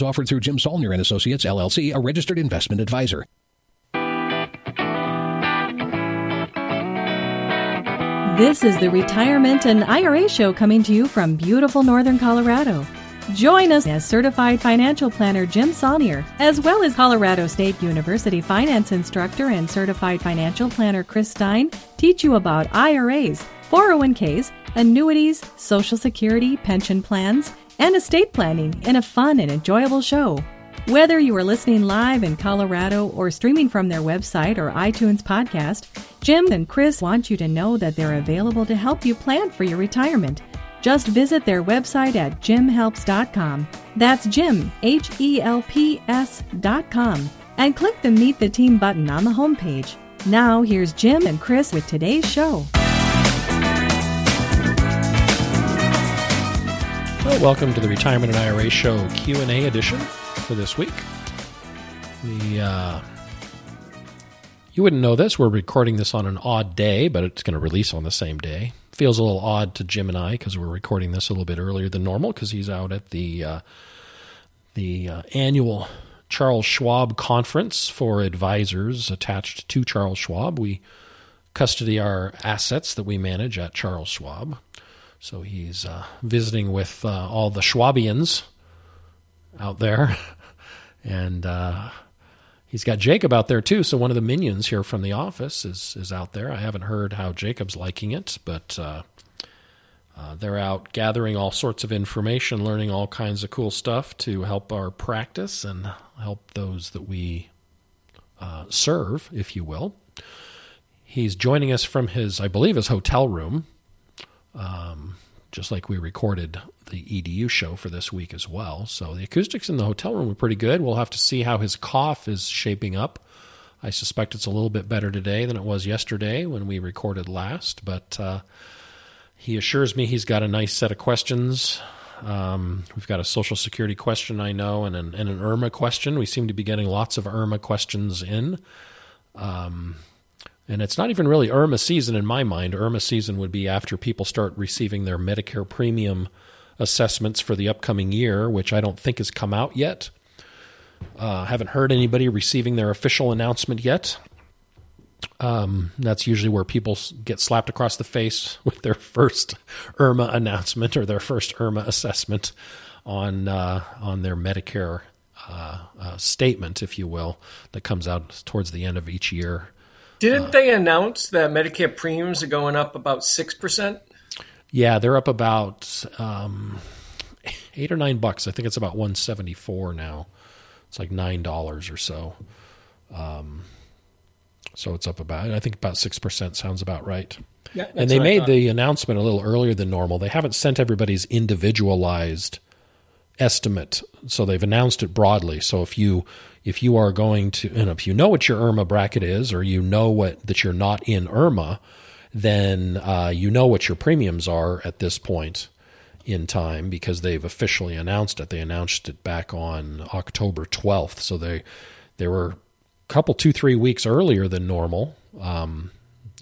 offered through Jim Saulnier and Associates LLC, a registered investment advisor. This is the Retirement and IRA Show coming to you from beautiful northern Colorado. Join us as certified financial planner Jim Saulnier, as well as Colorado State University finance instructor and certified financial planner Chris Stein, teach you about IRAs, 401ks, annuities, Social Security, pension plans, and estate planning in a fun and enjoyable show. Whether you are listening live in Colorado or streaming from their website or iTunes podcast, Jim and Chris want you to know that they're available to help you plan for your retirement. Just visit their website at jimhelps.com. That's Jim, H E L P S.com, and click the Meet the Team button on the homepage. Now, here's Jim and Chris with today's show. Well, welcome to the Retirement and IRA Show Q&A edition for this week. We, uh, you wouldn't know this. We're recording this on an odd day, but it's going to release on the same day. Feels a little odd to Jim and I because we're recording this a little bit earlier than normal because he's out at the uh, the uh, annual Charles Schwab conference for advisors attached to Charles Schwab. We custody our assets that we manage at Charles Schwab. So he's uh, visiting with uh, all the Schwabians out there. and uh, he's got Jacob out there too. So one of the minions here from the office is, is out there. I haven't heard how Jacob's liking it, but uh, uh, they're out gathering all sorts of information, learning all kinds of cool stuff to help our practice and help those that we uh, serve, if you will. He's joining us from his, I believe, his hotel room um, just like we recorded the EDU show for this week as well. So the acoustics in the hotel room were pretty good. We'll have to see how his cough is shaping up. I suspect it's a little bit better today than it was yesterday when we recorded last, but uh, he assures me he's got a nice set of questions. Um, we've got a Social Security question, I know, and an, and an IRMAA question. We seem to be getting lots of IRMAA questions in. Um, and it's not even really IRMAA season in my mind. IRMAA season would be after people start receiving their Medicare premium assessments for the upcoming year, which I don't think has come out yet. Uh, haven't heard anybody receiving their official announcement yet. Um, that's usually where people get slapped across the face with their first IRMAA announcement or their first IRMAA assessment on uh, on their Medicare uh, uh statement, if you will, that comes out towards the end of each year. Didn't they announce that Medicare premiums are going up about six percent? Yeah, they're up about um, eight or nine bucks. I think it's about one seventy four now. It's like nine dollars or so. Um, so it's up about I think about six percent sounds about right. Yeah, and they made the announcement a little earlier than normal. They haven't sent everybody's individualized estimate, so they've announced it broadly. So if you if you are going to, and if you know what your IRMAA bracket is, or you know what that you're not in IRMAA, then uh, you know what your premiums are at this point in time because they've officially announced it. They announced it back on October 12th, so they they were a couple two three weeks earlier than normal. Um,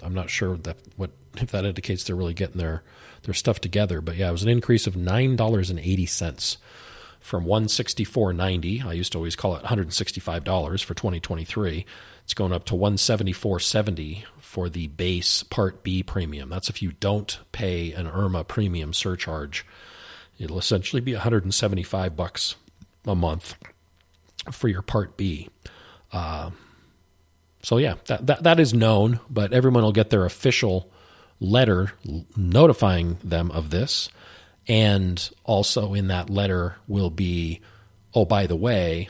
I'm not sure that what if that indicates they're really getting their their stuff together, but yeah, it was an increase of nine dollars and eighty cents from 164.90. I used to always call it $165 for 2023. It's going up to 174.70 for the base Part B premium. That's if you don't pay an IRMAA premium surcharge. It'll essentially be 175 bucks a month for your Part B. Uh, so yeah, that, that that is known, but everyone will get their official letter notifying them of this. And also in that letter will be, oh, by the way,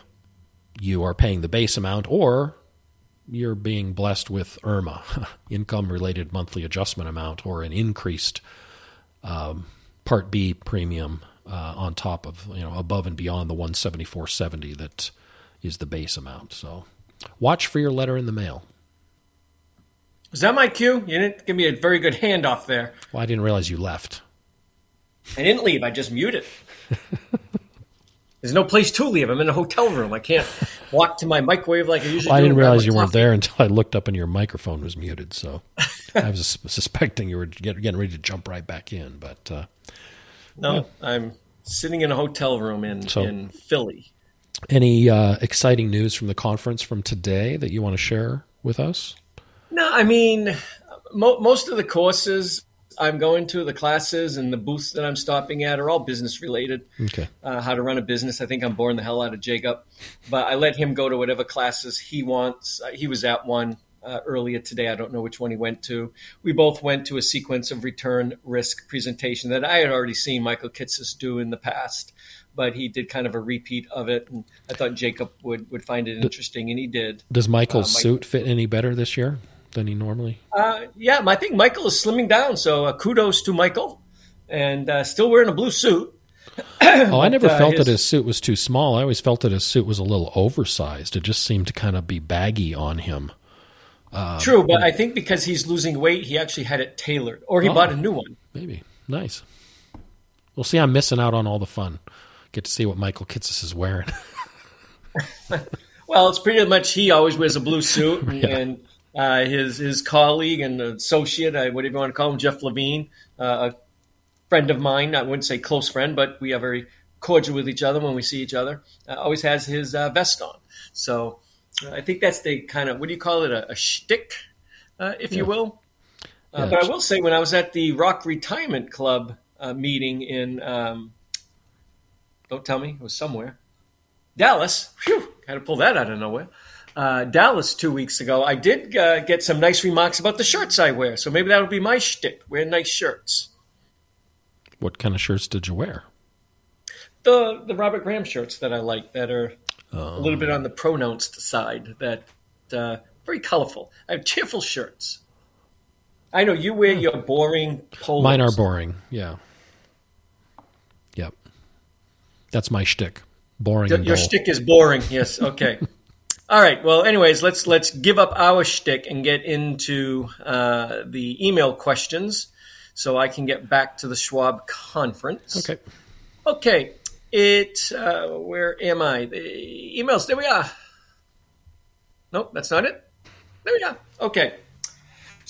you are paying the base amount or you're being blessed with IRMAA, income related monthly adjustment amount, or an increased um, Part B premium uh, on top of you know above and beyond the 174.70 that is the base amount. So watch for your letter in the mail. Was that my cue? You didn't give me a very good handoff there. Well, I didn't realize you left. I didn't leave. I just muted. There's no place to leave. I'm in a hotel room. I can't walk to my microwave like I usually well, I didn't realize you weren't there until I looked up and your microphone was muted. So I was suspecting you were getting ready to jump right back in. But uh, No, I'm sitting in a hotel room in, So- in Philly. any uh, exciting news from the conference from today that you want to share with us? No, I mean, mo- most of the courses I'm going to, the classes and the booths that I'm stopping at are all business related. Okay. Uh, how to run a business. I think I'm boring the hell out of Jacob, but I let him go to whatever classes he wants. Uh, he was at one uh, earlier today. I don't know which one he went to. We both went to a sequence of return risk presentation that I had already seen Michael Kitces do in the past, but he did kind of a repeat of it, and I thought Jacob would would find it interesting, and he did. Does Michael's Uh, suit fit any better this year than he normally? Uh, yeah, I think Michael is slimming down, so uh, kudos to Michael, and uh, still wearing a blue suit. Oh, I never uh, felt his- that his suit was too small. I always felt that his suit was a little oversized. It just seemed to kind of be baggy on him. True, but I think because he's losing weight, he actually had it tailored, or he Oh. bought a new one. Maybe nice. We'll see. I'm missing out on all the fun. Get to see what Michael Kitces is wearing. Well, it's pretty much he always wears a blue suit, Yeah. and uh, his his colleague and associate, uh, whatever you want to call him, Jeff Levine, uh, a friend of mine. I wouldn't say close friend, but we are very cordial with each other when we see each other. Uh, always has his uh, vest on, so uh, I think that's the kind of what do you call it, a, a shtick, uh, if you will. Uh, Yeah. but I will say, when I was at the Rock Retirement Club uh, meeting in, um, don't tell me, it was somewhere, Dallas. Phew, had to pull that out of nowhere. Uh, Dallas two weeks ago. I did uh, get some nice remarks about the shirts I wear, so maybe that'll be my shtick. Wear nice shirts. what kind of shirts did you wear? The the Robert Graham shirts that I like that are a little bit on the pronounced side. That uh, very colorful. I have cheerful shirts. I know you wear your boring polos. Mine are boring. Yeah. Yep. That's my shtick. Boring Your and your dull. shtick is boring. Yes. Okay. All right. Well, anyways, let's let's give up our shtick and get into uh, the email questions, so I can get back to the Schwab conference. Okay. Okay. It. Uh, where am I? The emails. There we are. Nope, that's not it. There we are. Okay.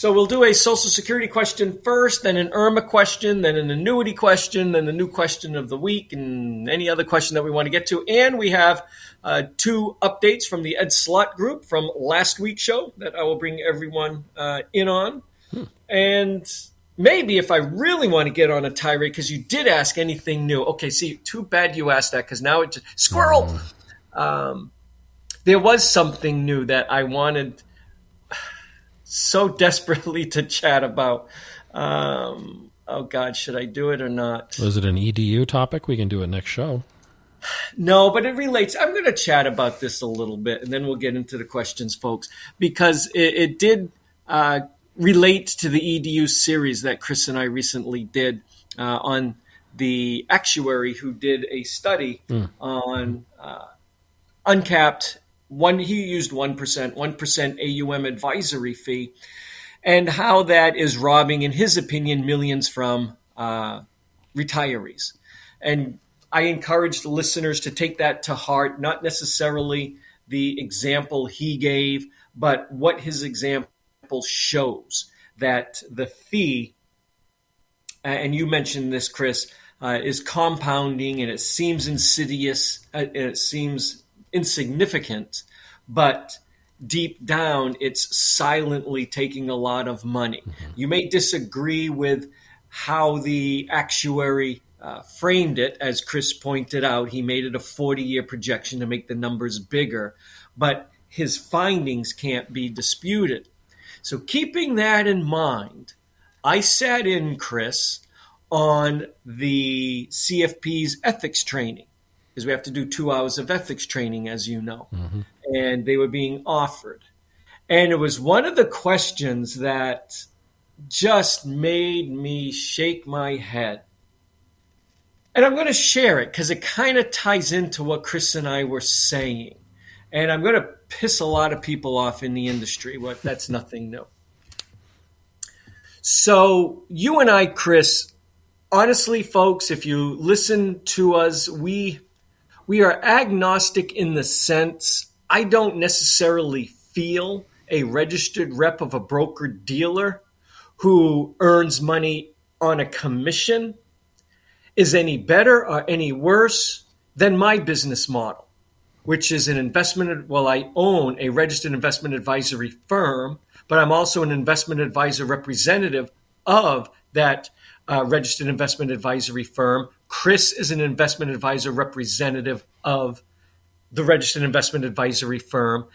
So we'll do a Social Security question first, then an IRMAA question, then an annuity question, then the new question of the week, and any other question that we want to get to. And we have uh, two updates from the Ed Slott group from last week's show that I will bring everyone uh, in on. And maybe if I really want to get on a tirade, because you did ask anything new. Okay, see, too bad you asked that because now it just, squirrel. Um, there was something new that I wanted so desperately to chat about. Um, oh God, should I do it or not? Was it an EDU topic? We can do it next show. No, but it relates. I'm going to chat about this a little bit, and then we'll get into the questions, folks, because it, it did uh, relate to the EDU series that Chris and I recently did uh, on the actuary who did a study on uh, uncapped one. He used one percent, one percent AUM advisory fee, and how that is robbing, in his opinion, millions from uh, retirees. And I encourage the listeners to take that to heart, not necessarily the example he gave, but what his example shows that the fee, and you mentioned this, Chris, uh, is compounding and it seems insidious, uh, and it seems insignificant, but deep down, it's silently taking a lot of money. You may disagree with how the actuary uh, framed it, as Chris pointed out. He made it a 40 year projection to make the numbers bigger, but his findings can't be disputed. So, keeping that in mind, I sat in, Chris, on the CFP's ethics training because we have to do two hours of ethics training, as you know. Mm-hmm. And they were being offered. And it was one of the questions that just made me shake my head. And I'm going to share it because it kind of ties into what Chris and I were saying. And I'm going to piss a lot of people off in the industry. What that's nothing new. So you and I, Chris, honestly, folks, if you listen to us, we we are agnostic in the sense I don't necessarily feel a registered rep of a broker dealer who earns money on a commission is any better or any worse than my business model, which is an investment. Well, I own a registered investment advisory firm, but I'm also an investment advisor representative of that uh, registered investment advisory firm. Chris is an investment advisor representative of the registered investment advisory firm.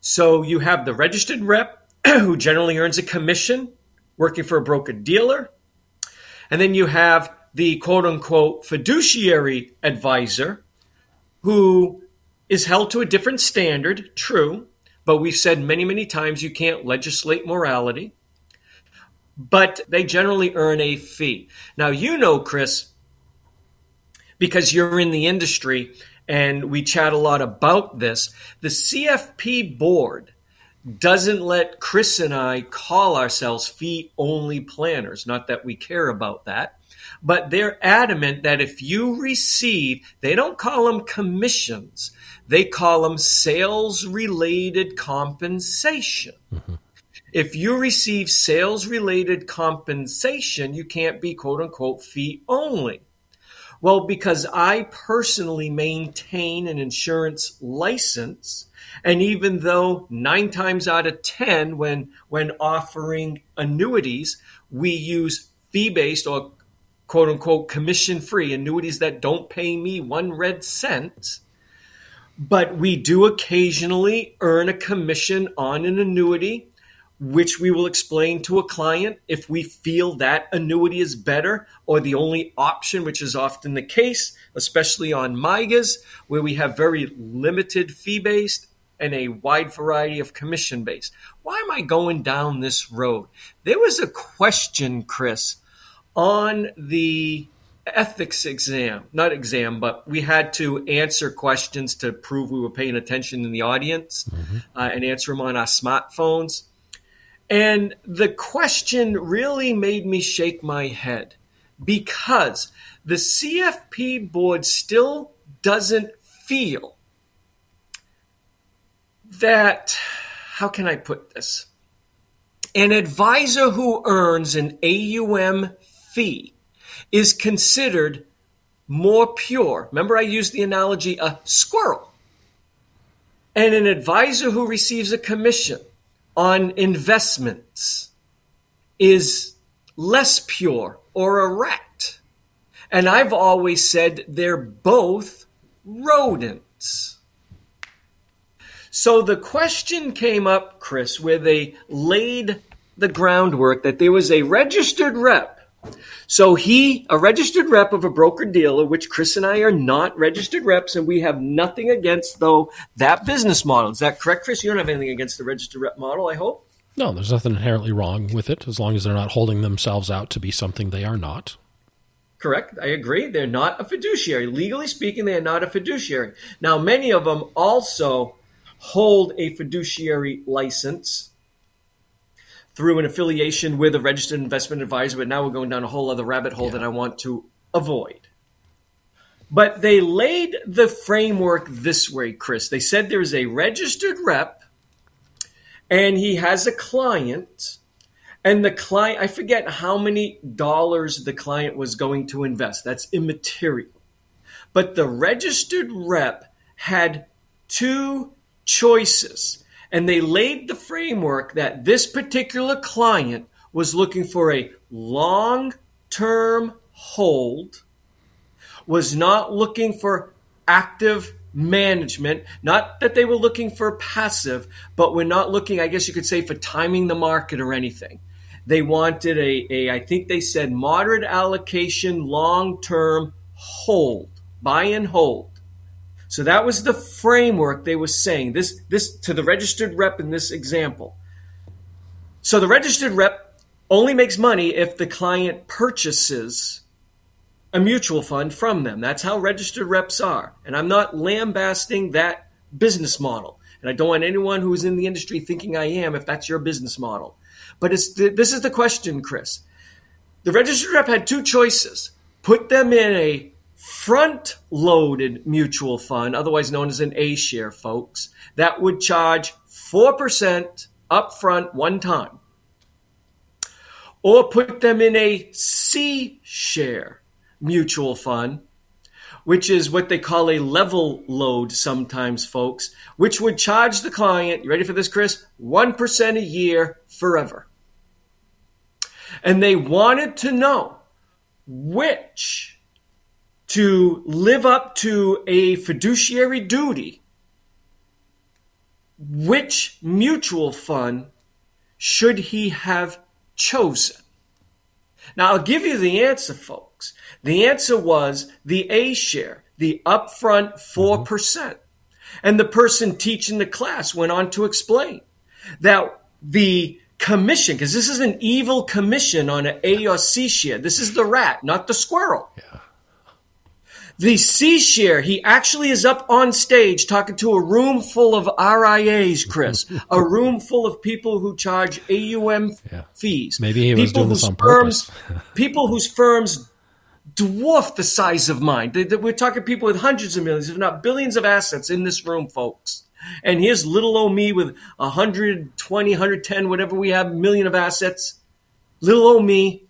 So you have the registered rep who generally earns a commission working for a broker dealer. And then you have the quote unquote fiduciary advisor who is held to a different standard, true, but we've said many, many times you can't legislate morality. But they generally earn a fee. Now, you know, Chris, because you're in the industry and we chat a lot about this, the CFP board doesn't let Chris and I call ourselves fee only planners. Not that we care about that, but they're adamant that if you receive, they don't call them commissions, they call them sales related compensation. Mm-hmm. If you receive sales related compensation, you can't be quote unquote fee only. Well, because I personally maintain an insurance license, and even though nine times out of 10, when, when offering annuities, we use fee based or quote unquote commission free annuities that don't pay me one red cent. But we do occasionally earn a commission on an annuity, which we will explain to a client if we feel that annuity is better or the only option, which is often the case, especially on MYGAs, where we have very limited fee based and a wide variety of commission based. Why am I going down this road? There was a question, Chris, on the ethics exam, not exam, but we had to answer questions to prove we were paying attention in the audience mm-hmm. uh, and answer them on our smartphones. And the question really made me shake my head because the CFP board still doesn't feel that, how can I put this? An advisor who earns an AUM fee is considered more pure. Remember, I used the analogy a squirrel. And an advisor who receives a commission on investments is less pure or erect. And I've always said they're both rodents. So the question came up, Chris, where they laid the groundwork that there was a registered rep so he, a registered rep of a broker dealer, which Chris and I are not registered reps, and we have nothing against though that business model. Is that correct, Chris? You don't have anything against the registered rep model, I hope. No, there's nothing inherently wrong with it as long as they're not holding themselves out to be something they are not. Correct. I agree. They're not a fiduciary. Legally speaking, they are not a fiduciary. Now, many of them also hold a fiduciary license through an affiliation with a registered investment advisor, but now we're going down a whole other rabbit hole yeah. that I want to avoid. But they laid the framework this way, Chris. They said there's a registered rep and he has a client, and the client, I forget how many dollars the client was going to invest. That's immaterial. But the registered rep had two choices and they laid the framework that this particular client was looking for a long term hold, was not looking for active management. Not that they were looking for passive, but we're not looking, I guess you could say, for timing the market or anything. They wanted a, a I think they said moderate allocation, long term hold, buy and hold. So that was the framework they were saying. This this to the registered rep in this example. So the registered rep only makes money if the client purchases a mutual fund from them. That's how registered reps are. And I'm not lambasting that business model. And I don't want anyone who's in the industry thinking I am if that's your business model. But it's this is the question, Chris. The registered rep had two choices put them in a front loaded mutual fund, otherwise known as an A share, folks, that would charge 4% upfront one time. Or put them in a C share mutual fund, which is what they call a level load sometimes, folks, which would charge the client, you ready for this, Chris? 1% a year forever. And they wanted to know which to live up to a fiduciary duty, which mutual fund should he have chosen? Now, I'll give you the answer, folks. The answer was the A share, the upfront 4%. Mm-hmm. percent And the person teaching the class went on to explain that the commission, because this is an evil commission on an A or C share. This is the rat, not the squirrel. Yeah. The C share, he actually is up on stage talking to a room full of RIAs, Chris, a room full of people who charge AUM yeah. fees. Maybe he was doing this on purpose. Firms, people whose firms dwarf the size of mine. We're talking people with hundreds of millions, if not billions of assets in this room, folks. And here's little old me with 120, 110, whatever we have, million of assets. Little old me.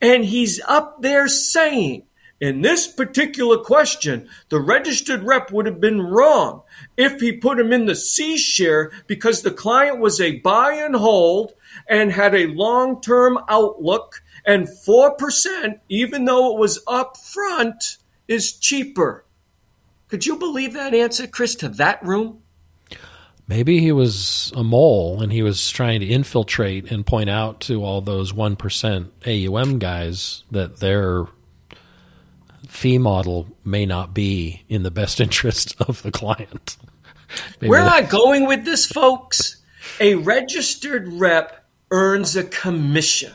And he's up there saying, in this particular question, the registered rep would have been wrong if he put him in the C share because the client was a buy and hold and had a long term outlook. And 4%, even though it was up front, is cheaper. Could you believe that answer, Chris, to that room? Maybe he was a mole and he was trying to infiltrate and point out to all those 1% AUM guys that their fee model may not be in the best interest of the client. Am I going with this, folks? A registered rep earns a commission.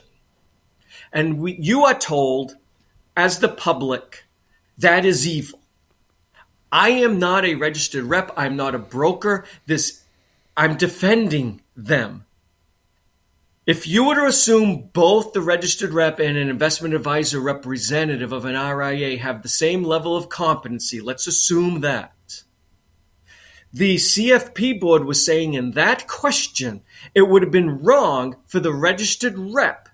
And we, you are told, as the public, that is evil. I am not a registered rep. I'm not a broker. This I'm defending them. If you were to assume both the registered rep and an investment advisor representative of an RIA have the same level of competency, let's assume that. The CFP board was saying in that question, it would have been wrong for the registered rep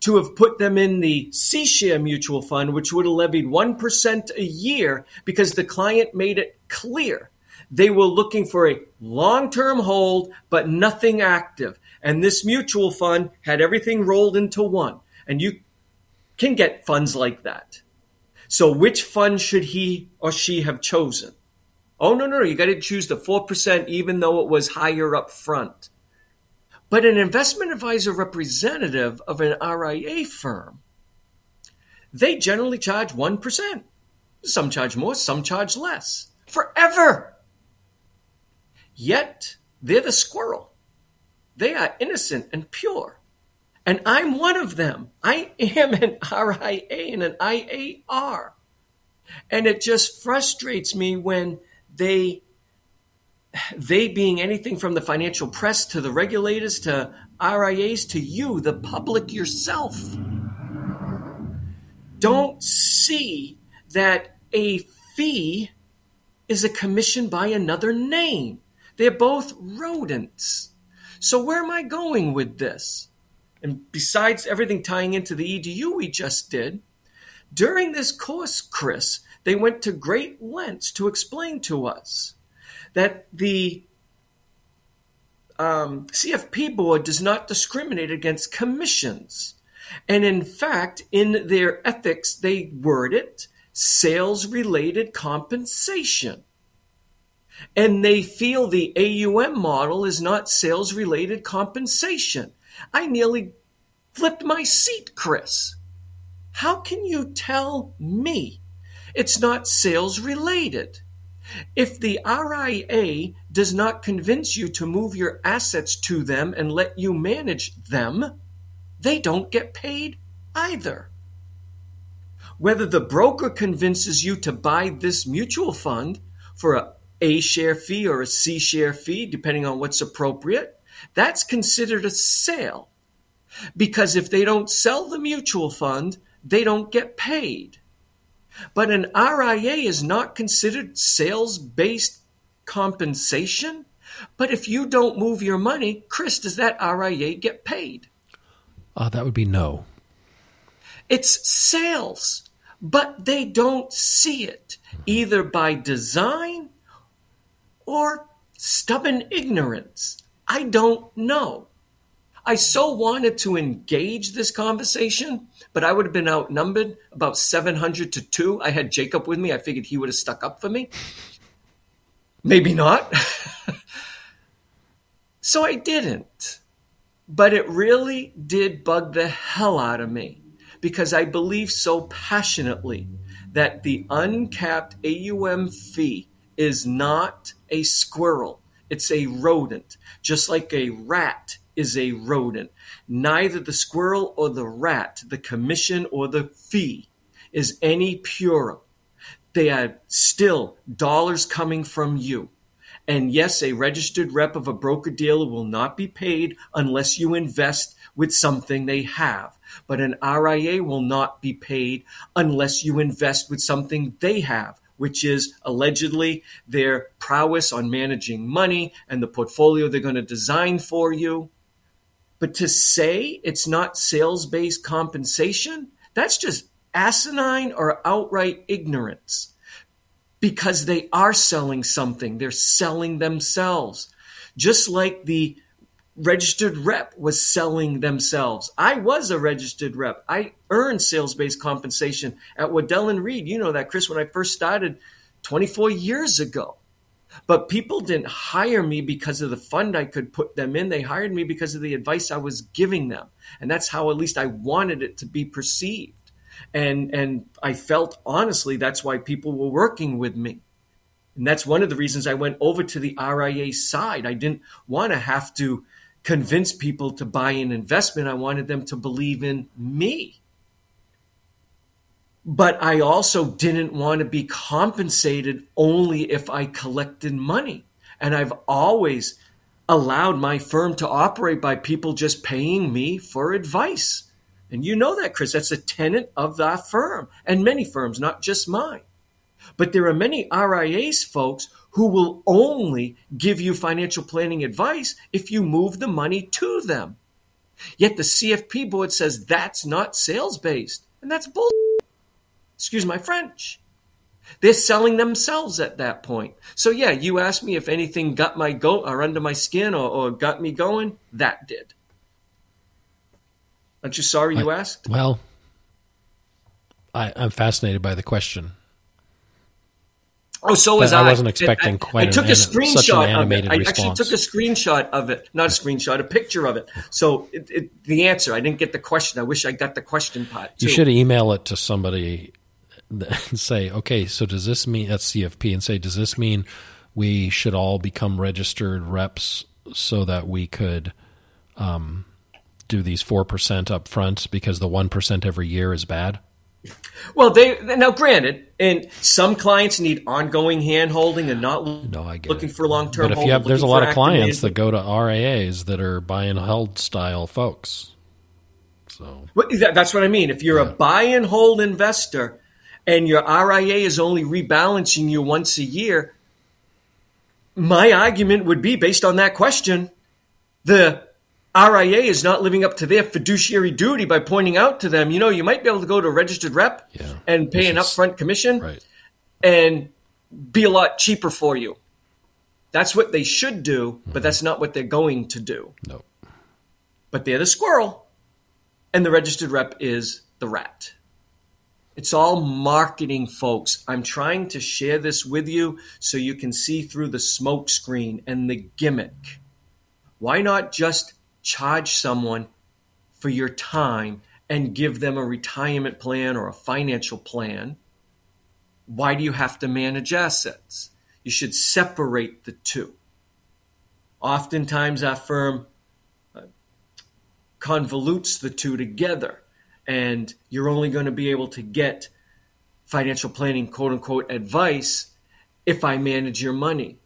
to have put them in the C share mutual fund, which would have levied 1% a year because the client made it clear they were looking for a long term hold, but nothing active. And this mutual fund had everything rolled into one. And you can get funds like that. So, which fund should he or she have chosen? Oh, no, no, no. You got to choose the 4%, even though it was higher up front. But an investment advisor representative of an RIA firm, they generally charge 1%. Some charge more, some charge less. Forever. Yet they're the squirrel. They are innocent and pure. And I'm one of them. I am an RIA and an IAR. And it just frustrates me when they they being anything from the financial press to the regulators to RIAs to you, the public yourself, don't see that a fee is a commission by another name. They're both rodents. So where am I going with this? And besides everything tying into the EDU we just did, during this course, Chris, they went to great lengths to explain to us that the um, CFP board does not discriminate against commissions. And in fact, in their ethics, they word it sales related compensation and they feel the AUM model is not sales related compensation. I nearly flipped my seat, Chris. How can you tell me it's not sales related? If the RIA does not convince you to move your assets to them and let you manage them, they don't get paid either. whether the broker convinces you to buy this mutual fund for a A share fee or a C share fee, depending on what's appropriate, that's considered a sale. Because if they don't sell the mutual fund, they don't get paid. But an RIA is not considered sales based compensation. But if you don't move your money, Chris, does that RIA get paid? Uh, that would be no. It's sales, but they don't see it either by design or stubborn ignorance. I don't know. I so wanted to engage this conversation, but I would have been outnumbered about 700 to 2. I had Jacob with me. I figured he would have stuck up for me. Maybe not. so I didn't. But it really did bug the hell out of me because I believe so passionately that the uncapped AUM fee is not a squirrel, it's a rodent, just like a rat is a rodent. Neither the squirrel or the rat, the commission or the fee, is any purer. They are still dollars coming from you. And yes, a registered rep of a broker dealer will not be paid unless you invest with something they have. But an RIA will not be paid unless you invest with something they have, which is allegedly their prowess on managing money and the portfolio they're going to design for you. But to say it's not sales based compensation, that's just asinine or outright ignorance because they are selling something. They're selling themselves. Just like the registered rep was selling themselves. I was a registered rep. I earned sales based compensation at Waddell and Reed. You know that, Chris, when I first started 24 years ago. But people didn't hire me because of the fund I could put them in. They hired me because of the advice I was giving them. And that's how at least I wanted it to be perceived. And and I felt honestly that's why people were working with me. And that's one of the reasons I went over to the RIA side. I didn't want to have to convince people to buy an investment. I wanted them to believe in me but I also didn't want to be compensated only if I collected money. And I've always allowed my firm to operate by people just paying me for advice. And you know that, Chris. That's a tenet of that firm and many firms, not just mine. But there are many RIAs, folks, who will only give you financial planning advice if you move the money to them. Yet the CFP board says that's not sales based. And that's bull. Excuse my French. They're selling themselves at that point. So yeah, you asked me if anything got my goat or under my skin or, or got me going. That did. Aren't you sorry you asked? Well, I, I'm fascinated by the question. Oh, so was I. I wasn't expecting I, quite I took an, a screenshot an of it. I response. actually took a screenshot of it, not a screenshot, a picture of it. So it, it, the answer, I didn't get the question. I wish I got the question part. Too. You should email it to somebody and say, okay, so does this mean that's CFP and say, does this mean we should all become registered reps so that we could um, do these four percent up front because the one percent every year is bad? Well, they now granted, and some clients need ongoing hand holding and not no, I get looking it. for long term. But if you have, there's a lot of clients that go to RIAs that are buy and hold style folks. So that's what I mean. If you're yeah. a buy and hold investor and your RIA is only rebalancing you once a year, my argument would be based on that question, the RIA is not living up to their fiduciary duty by pointing out to them, you know, you might be able to go to a registered rep yeah. and pay an upfront commission right. and be a lot cheaper for you. That's what they should do, mm-hmm. but that's not what they're going to do. No. But they're the squirrel, and the registered rep is the rat. It's all marketing, folks. I'm trying to share this with you so you can see through the smoke screen and the gimmick. Why not just charge someone for your time and give them a retirement plan or a financial plan? Why do you have to manage assets? You should separate the two. Oftentimes, our firm uh, convolutes the two together and you're only going to be able to get financial planning, quote unquote, advice if I manage your money.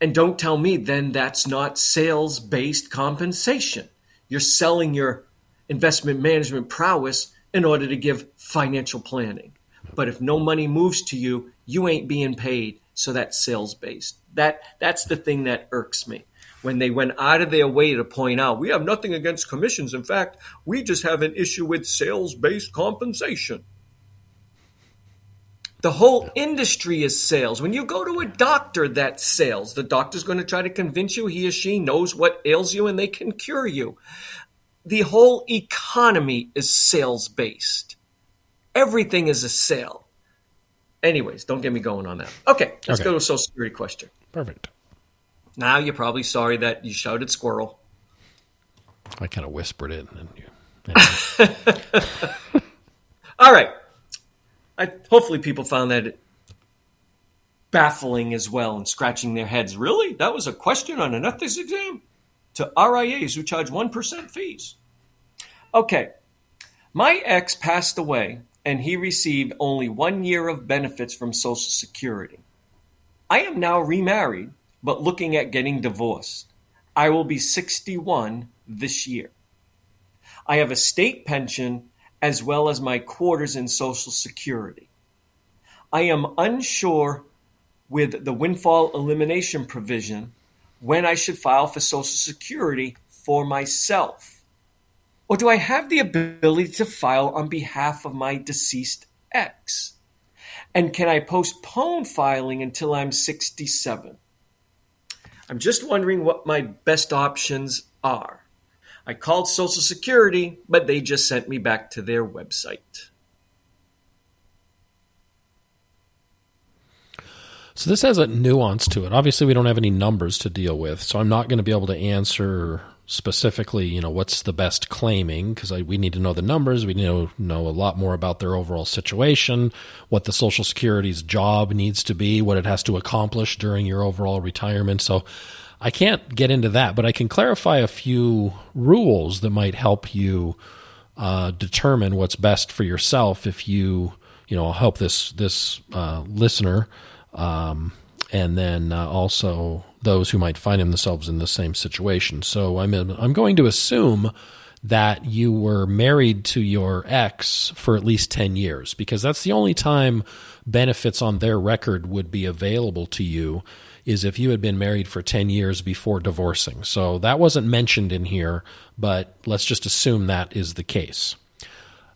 And don't tell me then that's not sales based compensation. You're selling your investment management prowess in order to give financial planning. But if no money moves to you, you ain't being paid. So that's sales based. That that's the thing that irks me. When they went out of their way to point out, we have nothing against commissions. In fact, we just have an issue with sales based compensation. The whole industry is sales. When you go to a doctor, that's sales. The doctor's going to try to convince you he or she knows what ails you and they can cure you. The whole economy is sales based. Everything is a sale. Anyways, don't get me going on that. Okay, let's Okay. go to a Social Security question. Perfect. Now you're probably sorry that you shouted squirrel. I kind of whispered it, and then you. anyway. All right. I, hopefully, people found that baffling as well and scratching their heads. Really? That was a question on an ethics exam? To RIAs who charge 1% fees. Okay. My ex passed away and he received only one year of benefits from Social Security. I am now remarried, but looking at getting divorced. I will be 61 this year. I have a state pension as well as my quarters in Social Security. I am unsure with the windfall elimination provision when I should file for Social Security for myself. Or do I have the ability to file on behalf of my deceased ex? And can I postpone filing until I'm 67? I'm just wondering what my best options are. I called Social Security, but they just sent me back to their website. So this has a nuance to it. Obviously, we don't have any numbers to deal with, so I'm not going to be able to answer specifically. You know, what's the best claiming because we need to know the numbers. We need to know a lot more about their overall situation, what the Social Security's job needs to be, what it has to accomplish during your overall retirement. So. I can't get into that, but I can clarify a few rules that might help you uh, determine what's best for yourself. If you, you know, help this this uh, listener, um, and then uh, also those who might find themselves in the same situation. So I'm I'm going to assume that you were married to your ex for at least 10 years because that's the only time benefits on their record would be available to you is if you had been married for 10 years before divorcing. So that wasn't mentioned in here, but let's just assume that is the case.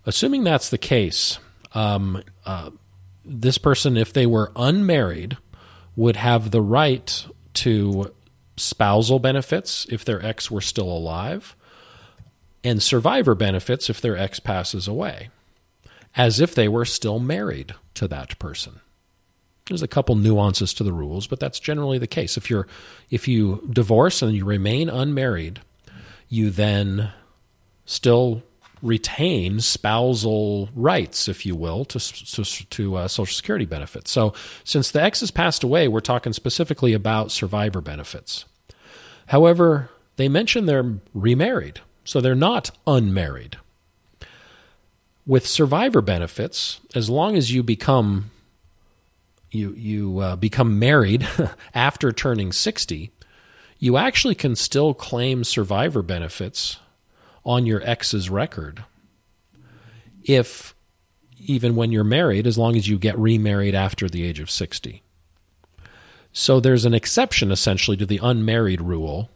Assuming that's the case, um, uh, this person, if they were unmarried, would have the right to spousal benefits if their ex were still alive, and survivor benefits if their ex passes away, as if they were still married to that person. There's a couple nuances to the rules, but that's generally the case. If you're if you divorce and you remain unmarried, you then still retain spousal rights, if you will, to to, to uh, Social Security benefits. So, since the ex has passed away, we're talking specifically about survivor benefits. However, they mention they're remarried, so they're not unmarried. With survivor benefits, as long as you become you you uh, become married after turning 60, you actually can still claim survivor benefits on your ex's record. If even when you're married, as long as you get remarried after the age of 60. So there's an exception essentially to the unmarried rule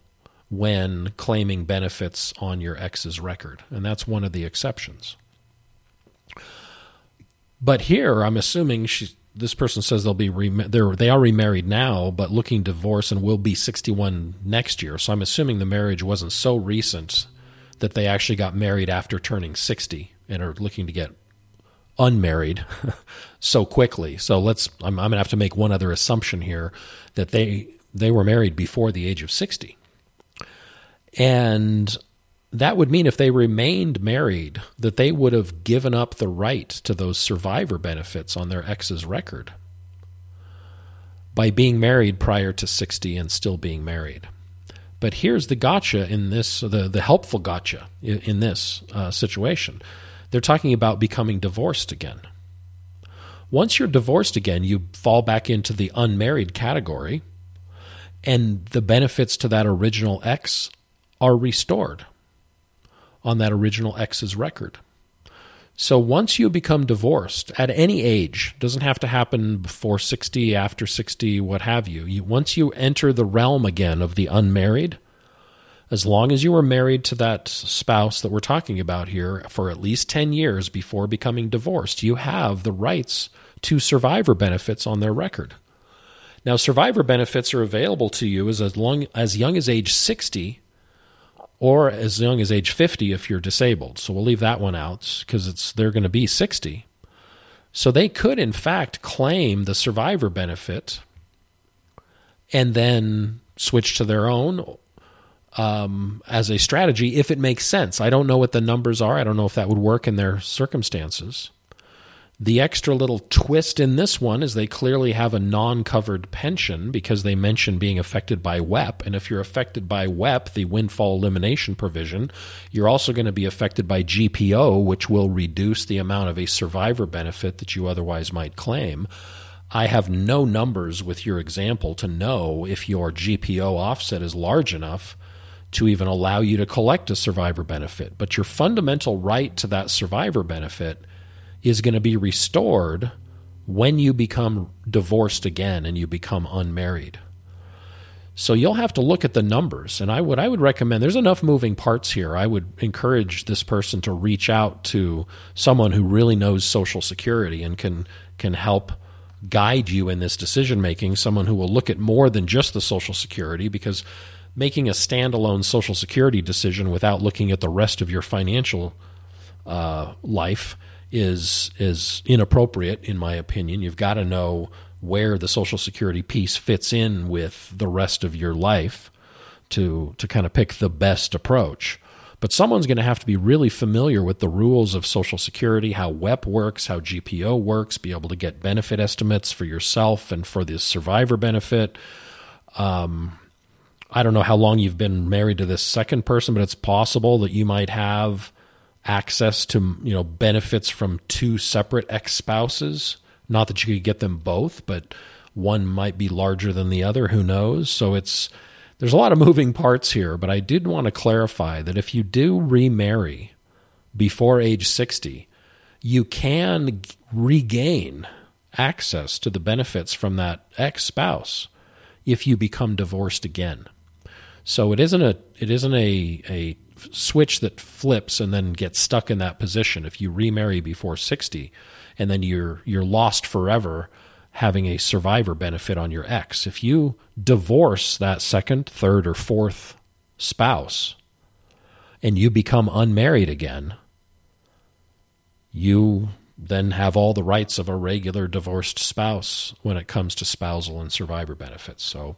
when claiming benefits on your ex's record, and that's one of the exceptions. But here, I'm assuming she's this person says they'll be rem- they're they are remarried now, but looking divorce and will be 61 next year. So I'm assuming the marriage wasn't so recent that they actually got married after turning 60 and are looking to get unmarried so quickly. So let's I'm, I'm to have to make one other assumption here that they they were married before the age of 60. And that would mean if they remained married, that they would have given up the right to those survivor benefits on their ex's record by being married prior to 60 and still being married. But here's the gotcha in this, the, the helpful gotcha in, in this uh, situation. They're talking about becoming divorced again. Once you're divorced again, you fall back into the unmarried category, and the benefits to that original ex are restored on that original ex's record. So once you become divorced at any age, doesn't have to happen before 60, after 60, what have you. you. Once you enter the realm again of the unmarried, as long as you were married to that spouse that we're talking about here for at least 10 years before becoming divorced, you have the rights to survivor benefits on their record. Now, survivor benefits are available to you as, as long as young as age 60 or as young as age 50 if you're disabled. So we'll leave that one out because it's they're going to be 60. So they could in fact claim the survivor benefit and then switch to their own um, as a strategy if it makes sense. I don't know what the numbers are. I don't know if that would work in their circumstances. The extra little twist in this one is they clearly have a non covered pension because they mention being affected by WEP. And if you're affected by WEP, the windfall elimination provision, you're also going to be affected by GPO, which will reduce the amount of a survivor benefit that you otherwise might claim. I have no numbers with your example to know if your GPO offset is large enough to even allow you to collect a survivor benefit. But your fundamental right to that survivor benefit is going to be restored when you become divorced again and you become unmarried. So you'll have to look at the numbers. And I would I would recommend there's enough moving parts here. I would encourage this person to reach out to someone who really knows social security and can can help guide you in this decision making, someone who will look at more than just the social security because making a standalone social security decision without looking at the rest of your financial uh, life is is inappropriate in my opinion. You've got to know where the social security piece fits in with the rest of your life to to kind of pick the best approach. But someone's going to have to be really familiar with the rules of Social Security, how WEP works, how GPO works, be able to get benefit estimates for yourself and for the survivor benefit. Um, I don't know how long you've been married to this second person, but it's possible that you might have access to you know benefits from two separate ex spouses. Not that you could get them both, but one might be larger than the other. Who knows? So it's there's a lot of moving parts here. But I did want to clarify that if you do remarry before age 60, you can regain access to the benefits from that ex spouse if you become divorced again. So it isn't a it isn't a a switch that flips and then gets stuck in that position. If you remarry before 60 and then you're you're lost forever having a survivor benefit on your ex. If you divorce that second, third or fourth spouse and you become unmarried again, you then have all the rights of a regular divorced spouse when it comes to spousal and survivor benefits. So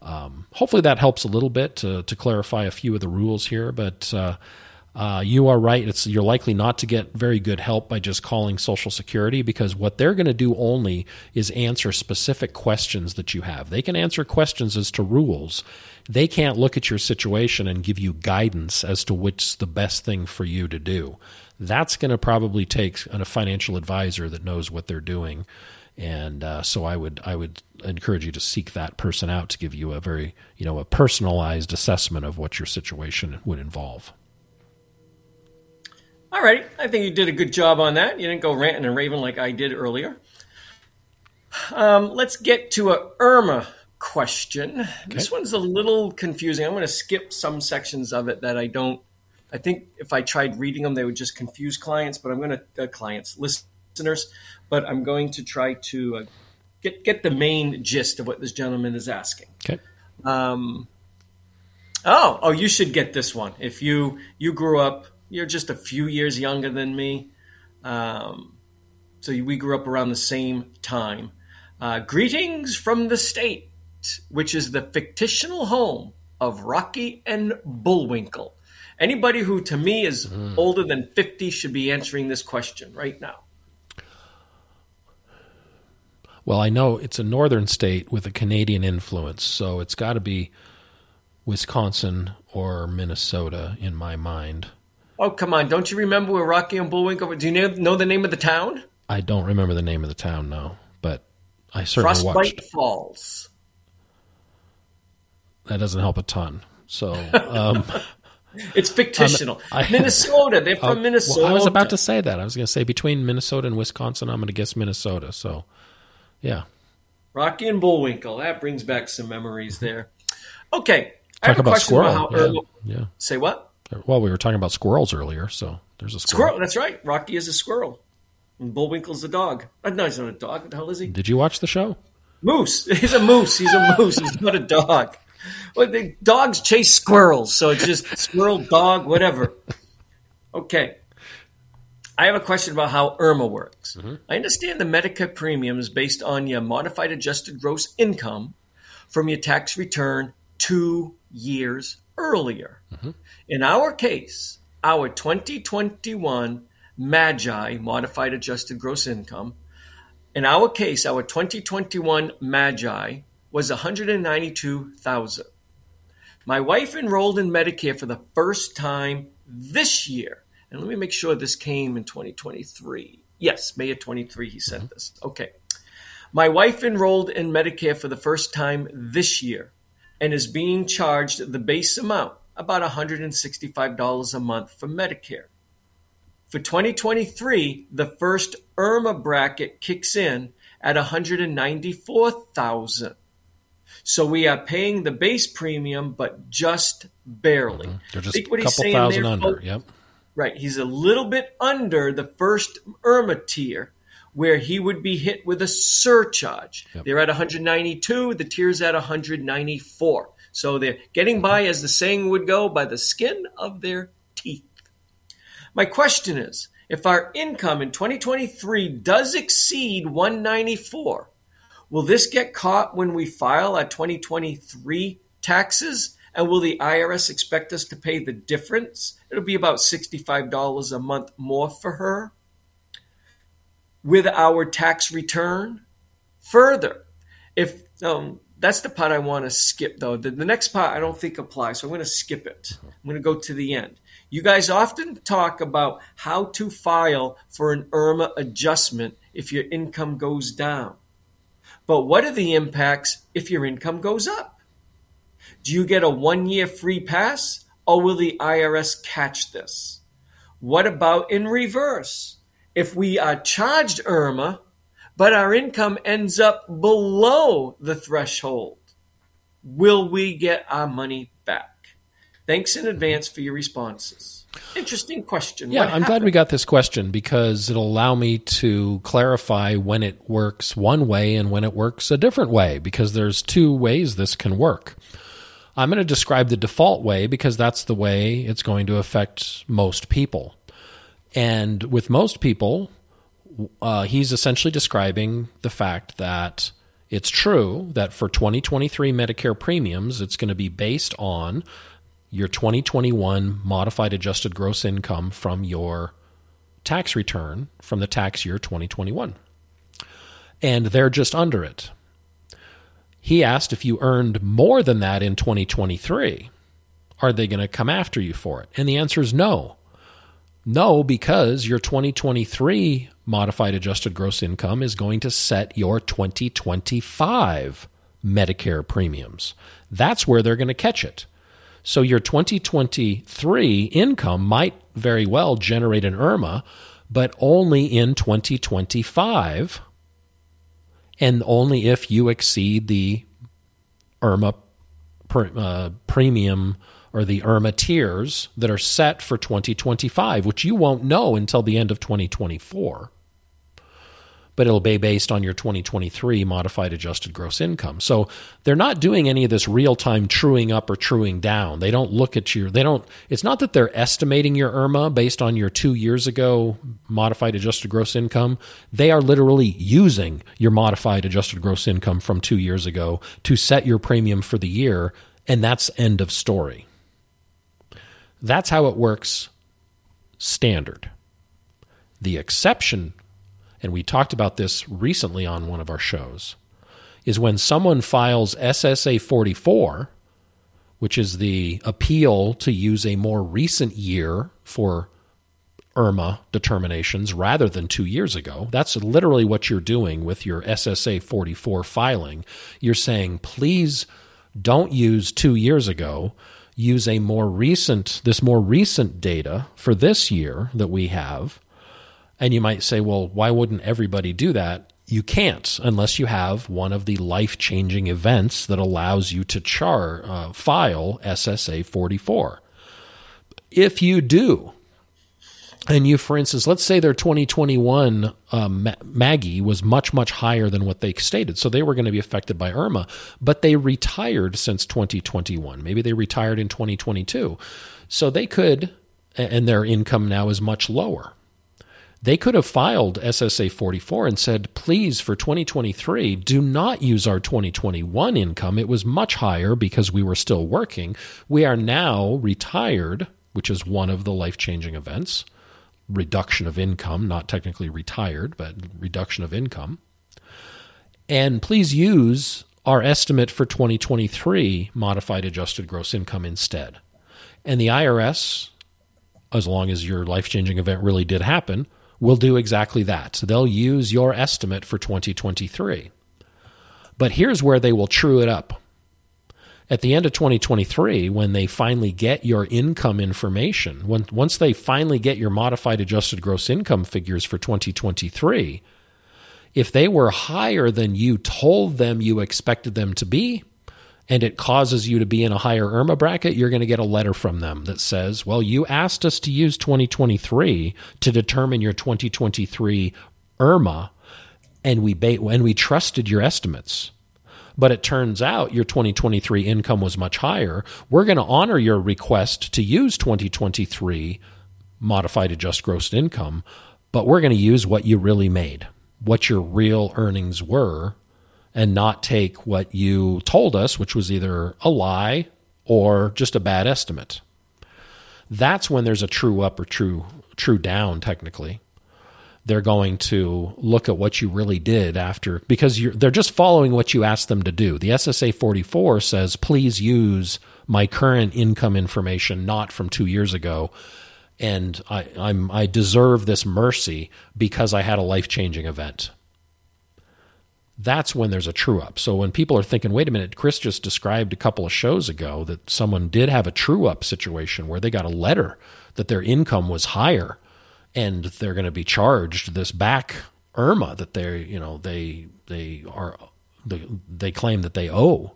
um, hopefully that helps a little bit to, to clarify a few of the rules here, but uh, uh, you are right. It's, you're likely not to get very good help by just calling Social Security because what they're going to do only is answer specific questions that you have. They can answer questions as to rules. They can't look at your situation and give you guidance as to what's the best thing for you to do. That's going to probably take a financial advisor that knows what they're doing and uh, so I would I would encourage you to seek that person out to give you a very you know a personalized assessment of what your situation would involve. All right, I think you did a good job on that. You didn't go ranting and raving like I did earlier. Um, let's get to a IRMAA question. Okay. This one's a little confusing. I'm going to skip some sections of it that I don't. I think if I tried reading them, they would just confuse clients. But I'm going to uh, clients listeners but I'm going to try to uh, get get the main gist of what this gentleman is asking. Okay. Um, oh, oh, you should get this one. If you you grew up, you're just a few years younger than me. Um, so we grew up around the same time. Uh, greetings from the state, which is the fictional home of Rocky and Bullwinkle. Anybody who, to me, is mm. older than 50 should be answering this question right now. Well, I know it's a northern state with a Canadian influence, so it's got to be Wisconsin or Minnesota in my mind. Oh, come on. Don't you remember where Rocky and Bullwinkle were? Do you know, the name of the town? I don't remember the name of the town now, but I certainly Frostbite watched. Falls. That doesn't help a ton. So, um, It's fictional. I- Minnesota. They're from well, Minnesota. I was about to say that. I was going to say between Minnesota and Wisconsin, I'm going to guess Minnesota. So, yeah. Rocky and Bullwinkle. That brings back some memories there. Okay. I Talk have a about question squirrel. about how yeah, IRMAA- yeah. Say what? Well, we were talking about squirrels earlier, so there's a squirrel. Squirrel. That's right. Rocky is a squirrel. And Bullwinkle's a dog. Uh, no, he's not a dog. What the hell is he? Did you watch the show? Moose. He's a moose. He's a moose. He's not a dog. Well, the dogs chase squirrels, so it's just squirrel, dog, whatever. Okay. I have a question about how IRMAA works. Mm-hmm. I understand the Medicare premium is based on your modified adjusted gross income from your tax return two years earlier. Mm-hmm. In our case, our 2021 MAGI, modified adjusted gross income, in our case, our 2021 MAGI was 192,000. My wife enrolled in Medicare for the first time this year. And let me make sure this came in 2023. Yes, May of 23 he said mm-hmm. this. Okay. My wife enrolled in Medicare for the first time this year and is being charged the base amount, about $165 a month for Medicare. For 2023, the first IRMAA bracket kicks in at 194,000. So we are paying the base premium, but just barely. Mm-hmm. They're just a couple thousand there, under. folks? Yep. Right. He's a little bit under the first IRMAA tier where he would be hit with a surcharge. Yep. They're at 192, the tier's at 194. So they're getting by, as the saying would go, by the skin of their teeth. My question is if our income in 2023 does exceed 194, will this get caught when we file our 2023 taxes? And will the IRS expect us to pay the difference? It'll be about $65 a month more for her with our tax return. Further, if um, that's the part I want to skip, though. The, the next part I don't think applies, so I'm going to skip it. I'm going to go to the end. You guys often talk about how to file for an IRMAA adjustment if your income goes down. But what are the impacts if your income goes up? Do you get a one year free pass or will the IRS catch this? What about in reverse? If we are charged IRMAA, but our income ends up below the threshold, will we get our money back? Thanks in advance for your responses. Interesting question. Yeah, What I'm glad we got this question because it'll allow me to clarify when it works one way and when it works a different way because there's two ways this can work. I'm going to describe the default way because that's the way it's going to affect most people. And with most people, uh, he's essentially describing the fact that it's true that for 2023 Medicare premiums, it's going to be based on your 2021 modified adjusted gross income from your tax return from the tax year 2021. And they're just under it. He asked if you earned more than that in 2023, are they going to come after you for it? And the answer is no. No, because your 2023 modified adjusted gross income is going to set your 2025 Medicare premiums. That's where they're going to catch it. So your 2023 income might very well generate an IRMAA, but only in 2025 and only if you exceed the IRMAA uh, premium or the IRMAA tiers that are set for 2025, which you won't know until the end of 2024. But it'll be based on your 2023 modified adjusted gross income. So they're not doing any of this real time truing up or truing down. They don't look at your, they don't, it's not that they're estimating your IRMAA based on your two years ago modified adjusted gross income. They are literally using your modified adjusted gross income from two years ago to set your premium for the year. And that's end of story. That's how it works standard. The exception, and we talked about this recently on one of our shows, is when someone files SSA 44, which is the appeal to use a more recent year for IRMAA determinations rather than two years ago. That's literally what you're doing with your SSA 44 filing. You're saying, please don't use two years ago. Use a more recent, this more recent data for this year that we have. And you might say, well, why wouldn't everybody do that? You can't unless you have one of the life changing events that allows you to char uh, file SSA 44. If you do, and you, for instance, let's say their 2021 um, MAGI was much, much higher than what they stated. So they were going to be affected by IRMAA, but they retired since 2021. Maybe they retired in 2022. So they could, and their income now is much lower. They could have filed SSA 44 and said, please, for 2023, do not use our 2021 income. It was much higher because we were still working. We are now retired, which is one of the life changing events reduction of income, not technically retired, but reduction of income. And please use our estimate for 2023 modified adjusted gross income instead. And the IRS, as long as your life changing event really did happen, will do exactly that. They'll use your estimate for 2023. But here's where they will true it up at the end of 2023, when they finally get your income information, when, once they finally get your modified adjusted gross income figures for 2023, if they were higher than you told them you expected them to be, and it causes you to be in a higher IRMAA bracket, you're going to get a letter from them that says, Well, you asked us to use 2023 to determine your 2023 IRMAA, and we, ba- and we trusted your estimates. But it turns out your 2023 income was much higher, we're going to honor your request to use 2023 modified adjusted gross income, but we're going to use what you really made, what your real earnings were, and not take what you told us, which was either a lie or just a bad estimate. That's when there's a true up or true true down technically they're going to look at what you really did after because they're just following what you asked them to do. The SSA 44 says, please use my current income information, not from two years ago. And I, I'm, I deserve this mercy because I had a life changing event. That's when there's a true up. So when people are thinking, wait a minute, Chris just described a couple of shows ago that someone did have a true up situation where they got a letter that their income was higher and they're going to be charged this back IRMAA that they you know they they are they, they claim that they owe.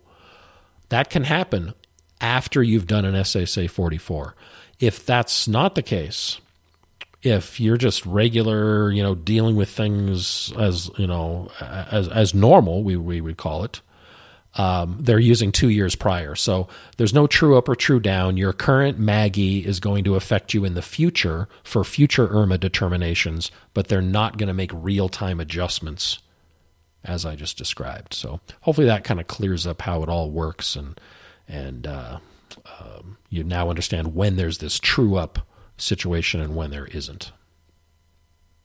That can happen after you've done an SSA 44. If that's not the case, if you're just regular, you know, dealing with things as you know as as normal, we we would call it, um, they're using two years prior. So there's no true up or true down. Your current MAGI is going to affect you in the future for future IRMAA determinations, but they're not going to make real time adjustments as I just described. So hopefully that kind of clears up how it all works and and uh, um, you now understand when there's this true up situation and when there isn't.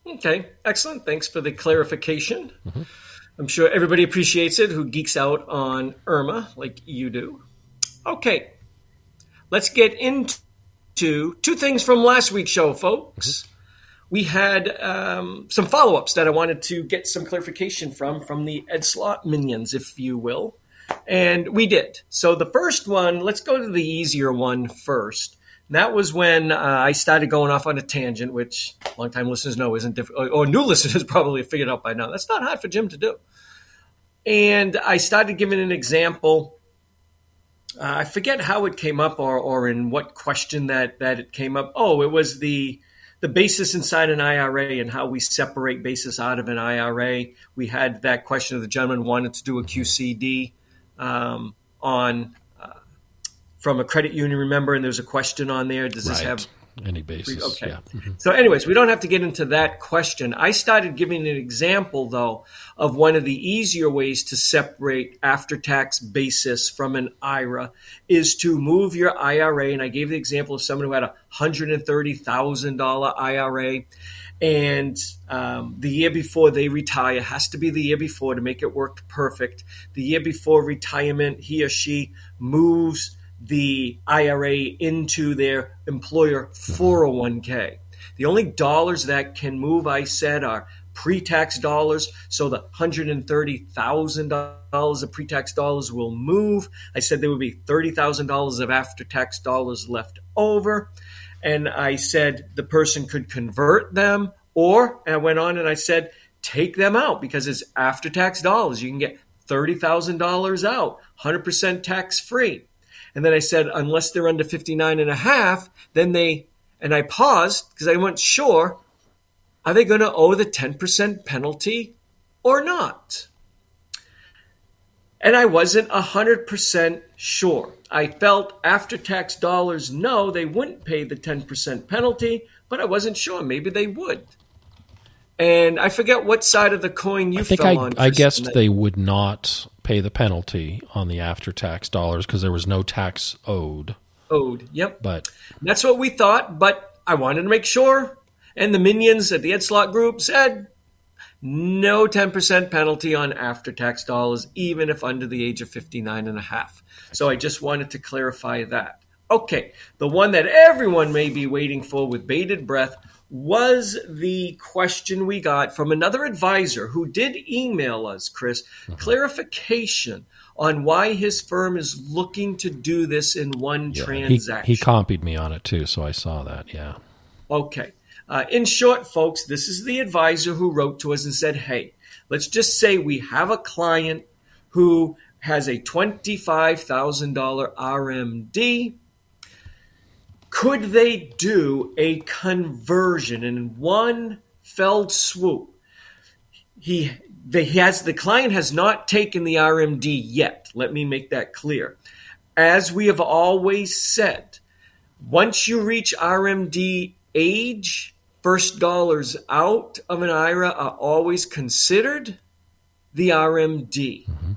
Okay, excellent. Thanks for the clarification. Mm-hmm. I'm sure everybody appreciates it who geeks out on IRMAA like you do. Okay, let's get into two things from last week's show, folks. Mm-hmm. We had um, some follow ups that I wanted to get some clarification from, from the Ed Slott minions, if you will. And we did. So the first one, let's go to the easier one first. That was when uh, I started going off on a tangent, which longtime listeners know isn't difficult, or new listeners probably figured out by now. That's not hard for Jim to do. And I started giving an example. Uh, I forget how it came up or, or in what question that, that it came up. Oh, it was the the basis inside an IRA and how we separate basis out of an IRA. We had that question of the gentleman wanted to do a QCD um, on from a credit union, remember, and there's a question on there. Does this have any basis? Okay. Yeah. Mm-hmm. So, anyways, we don't have to get into that question. I started giving an example, though, of one of the easier ways to separate after tax basis from an IRA is to move your IRA. And I gave the example of someone who had a $130,000 IRA. And um, the year before they retire has to be the year before to make it work perfect. The year before retirement, he or she moves the IRA into their employer mm-hmm. 401k. The only dollars that can move, I said, are pre tax dollars. So the $130,000 of pre tax dollars will move. I said there would be $30,000 of after tax dollars left over. And I said the person could convert them, or, and I went on and I said, take them out because it's after tax dollars. You can get $30,000 out, 100% tax free. And then I said, unless they're under 59 and a half, then they, and I paused because I wasn't sure, are they going to owe the 10% penalty or not? And I wasn't 100% sure. I felt after tax dollars, no, they wouldn't pay the 10% penalty, but I wasn't sure. Maybe they would. And I forget what side of the coin you I think fell I, on. I guessed they would not pay the penalty on the after tax dollars because there was no tax owed. owed. Yep. But That's what we thought, but I wanted to make sure. And the minions at the Ed Slott Group said no 10% penalty on after tax dollars, even if under the age of 59 and a half. So I just wanted to clarify that. Okay, the one that everyone may be waiting for with bated breath was the question we got from another advisor who did email us, Chris, clarification on why his firm is looking to do this in one yeah, he, transaction. he copied me on it too, so I saw that. Yeah. Okay. Uh, in short, folks, this is the advisor who wrote to us and said, hey, let's just say we have a client who has a $25,000 RMD. Could they do a conversion in one fell swoop? He, the, he has, the client has not taken the RMD yet. Let me make that clear. As we have always said, once you reach RMD age, first dollars out of an IRA are always considered the RMD. Mm-hmm.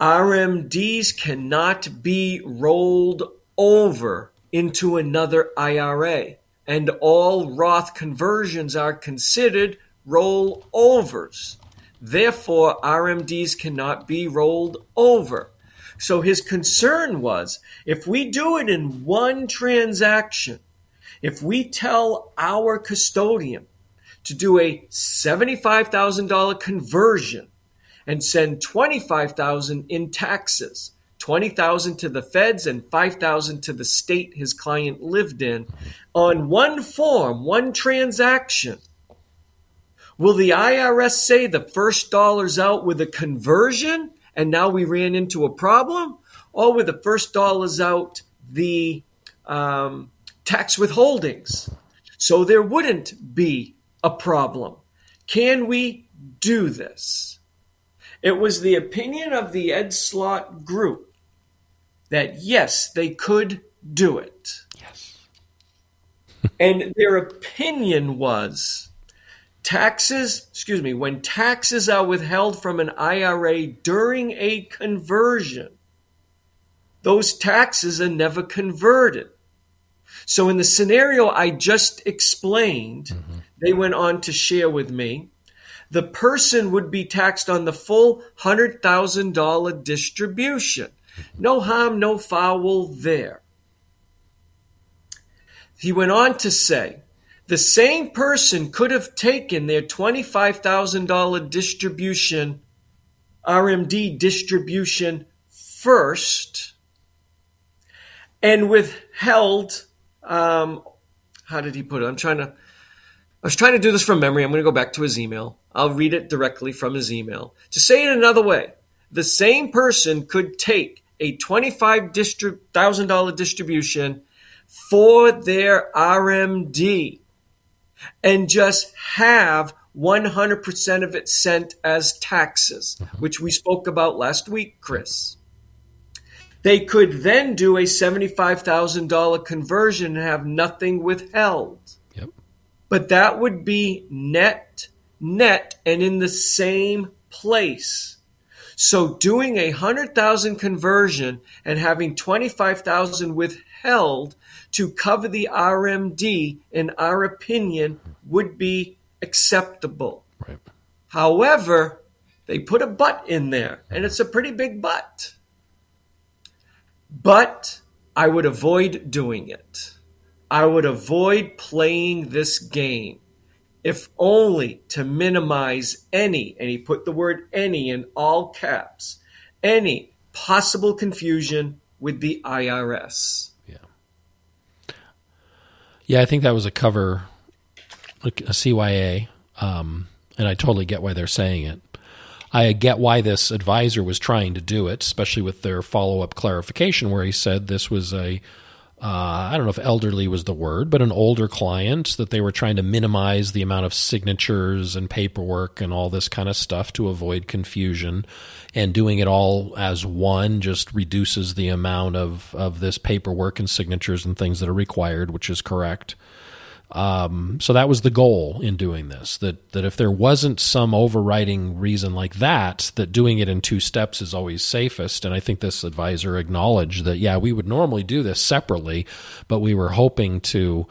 RMDs cannot be rolled over into another IRA, and all Roth conversions are considered rollovers. Therefore, RMDs cannot be rolled over. So his concern was if we do it in one transaction, if we tell our custodian to do a $75,000 conversion and send 25,000 in taxes, 20,000 to the feds and 5,000 to the state his client lived in on one form, one transaction. Will the IRS say the first dollar's out with a conversion and now we ran into a problem? Or with the first dollars out, the um, tax withholdings? So there wouldn't be a problem. Can we do this? It was the opinion of the Ed Slott group that yes, they could do it. Yes. and their opinion was taxes, excuse me, when taxes are withheld from an IRA during a conversion, those taxes are never converted. So, in the scenario I just explained, mm-hmm. they went on to share with me the person would be taxed on the full $100,000 distribution. No harm, no foul there. He went on to say the same person could have taken their $25,000 distribution, RMD distribution first and withheld. Um, how did he put it? I'm trying to. I was trying to do this from memory. I'm going to go back to his email. I'll read it directly from his email. To say it another way, the same person could take a $25,000 distribution for their RMD and just have 100% of it sent as taxes, mm-hmm. which we spoke about last week, Chris. They could then do a $75,000 conversion and have nothing withheld. Yep. But that would be net, net, and in the same place. So doing a 100,000 conversion and having 25,000 withheld to cover the RMD, in our opinion, would be acceptable. Right. However, they put a but in there, and it's a pretty big but. But I would avoid doing it. I would avoid playing this game if only to minimize any, and he put the word any in all caps, any possible confusion with the IRS. Yeah. Yeah, I think that was a cover, a CYA, um, and I totally get why they're saying it. I get why this advisor was trying to do it, especially with their follow up clarification where he said this was a uh, I don't know if elderly was the word, but an older client that they were trying to minimize the amount of signatures and paperwork and all this kind of stuff to avoid confusion. And doing it all as one just reduces the amount of, of this paperwork and signatures and things that are required, which is correct. Um, so that was the goal in doing this. That that if there wasn't some overriding reason like that, that doing it in two steps is always safest. And I think this advisor acknowledged that yeah, we would normally do this separately, but we were hoping to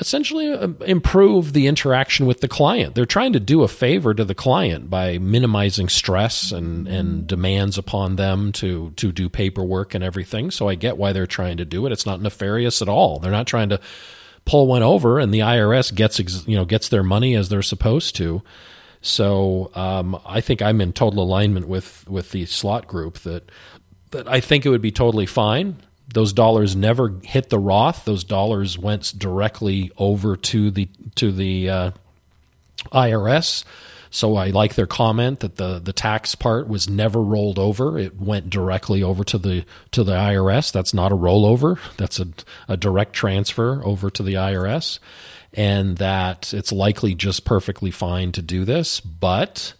essentially uh, improve the interaction with the client. They're trying to do a favor to the client by minimizing stress and, and demands upon them to to do paperwork and everything. So I get why they're trying to do it. It's not nefarious at all. They're not trying to pull one over and the IRS gets you know gets their money as they're supposed to. So um, I think I'm in total alignment with with the Slott group that that I think it would be totally fine. Those dollars never hit the Roth. Those dollars went directly over to the to the uh, IRS. So I like their comment that the the tax part was never rolled over. It went directly over to the to the IRS. That's not a rollover. That's a, a direct transfer over to the IRS. And that it's likely just perfectly fine to do this, but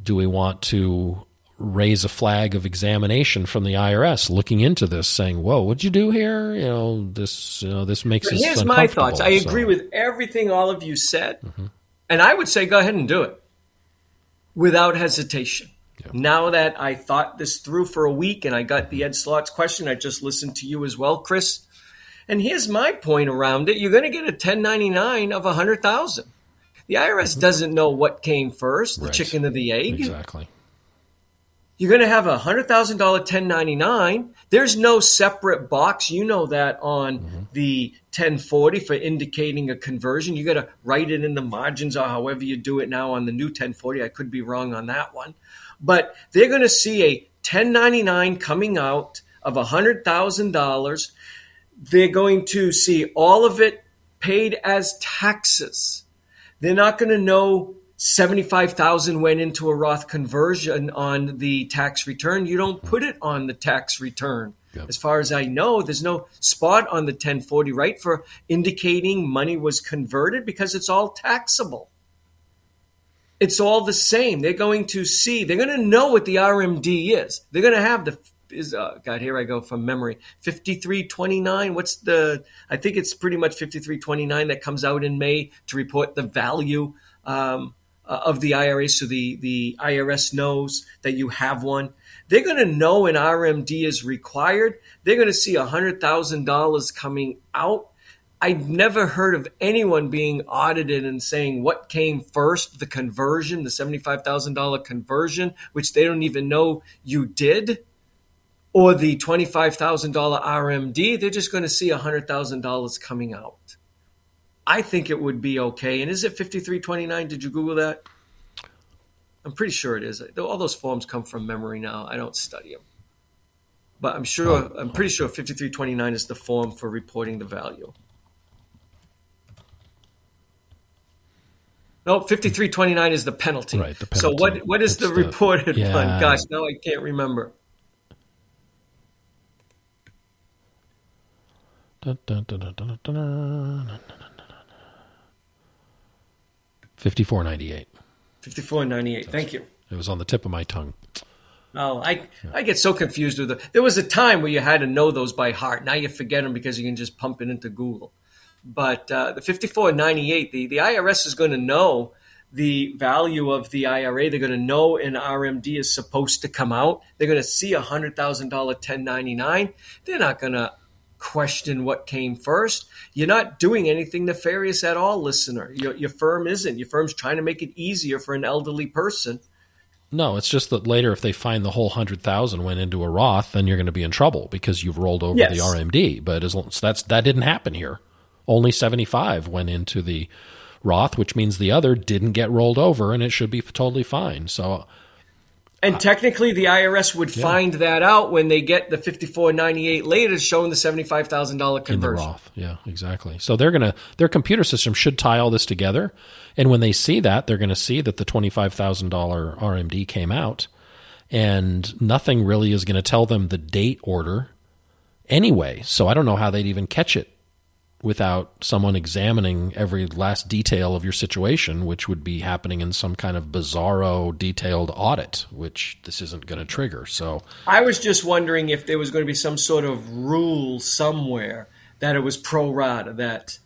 do we want to raise a flag of examination from the IRS looking into this, saying, "Whoa, what'd you do here? You know, this, you know, this makes us." Here's my thoughts. I agree with everything all of you said. Mm-hmm. And I would say go ahead and do it without hesitation. Yeah. Now that I thought this through for a week and I got the Ed Slott's question, I just listened to you as well, Chris. And here's my point around it. You're going to get a 1099 of 100,000. The IRS mm-hmm. doesn't know what came first, the right. chicken or the egg. Exactly. You're going to have a hundred thousand dollar 1099. There's no separate box. You know that on mm-hmm. the 1040 for indicating a conversion. You got to write it in the margins or however you do it now on the new 1040. I could be wrong on that one, but they're going to see a 1099 coming out of a hundred thousand dollars. They're going to see all of it paid as taxes. They're not going to know 75,000 went into a Roth conversion on the tax return. You don't put it on the tax return. Yep. As far as I know, there's no spot on the 1040, right, for indicating money was converted because it's all taxable. It's all the same. They're going to see, they're going to know what the RMD is. They're going to have the, is, uh, God, here I go from memory. 5329. What's the, I think it's pretty much 5329 that comes out in May to report the value um, uh, of the IRA, so the, the IRS knows that you have one. They're going to know an RMD is required. They're going to see $100,000 coming out. I've never heard of anyone being audited and saying what came first the conversion, the $75,000 conversion, which they don't even know you did, or the $25,000 RMD. They're just going to see $100,000 coming out. I think it would be okay. And is it 5329? Did you Google that? I'm pretty sure it is. All those forms come from memory now. I don't study them. But I'm sure, oh, I'm pretty sure 5329 is the form for reporting the value. No, 5329 is the penalty. Right, the penalty. So what what is the, the reported yeah. one? Gosh, now I can't remember. Dun, dun, dun, 5498. 5498. Thank you. It was on the tip of my tongue. Oh, I I get so confused with it. There was a time where you had to know those by heart. Now you forget them because you can just pump it into Google. But uh, the 5498, the, the IRS is going to know the value of the IRA. They're going to know an RMD is supposed to come out. They're going to see a $100,000 1099. They're not going to question what came first. You're not doing anything nefarious at all, listener. Your, your, firm isn't. Your firm's trying to make it easier for an elderly person No, it's just that later, if they find the whole hundred thousand went into a Roth, then you're going to be in trouble because you've rolled over Yes. the RMD. But as long, so that's that didn't happen here. Only seventy five went into the Roth, which means the other didn't get rolled over, and it should be totally fine. So And uh, technically, the IRS would find that out when they get the fifty-four ninety-eight later, showing the seventy-five thousand dollar conversion. in the. Roth, yeah, exactly. So they're gonna their computer system should tie all this together, and when they see that, they're gonna see that the twenty five thousand dollar RMD came out, and nothing really is gonna tell them the date order anyway. So I don't know how they'd even catch it without someone examining every last detail of your situation, which would be happening in some kind of bizarro detailed audit, which this isn't going to trigger. So I was just wondering if there was going to be some sort of rule somewhere that it was pro rata that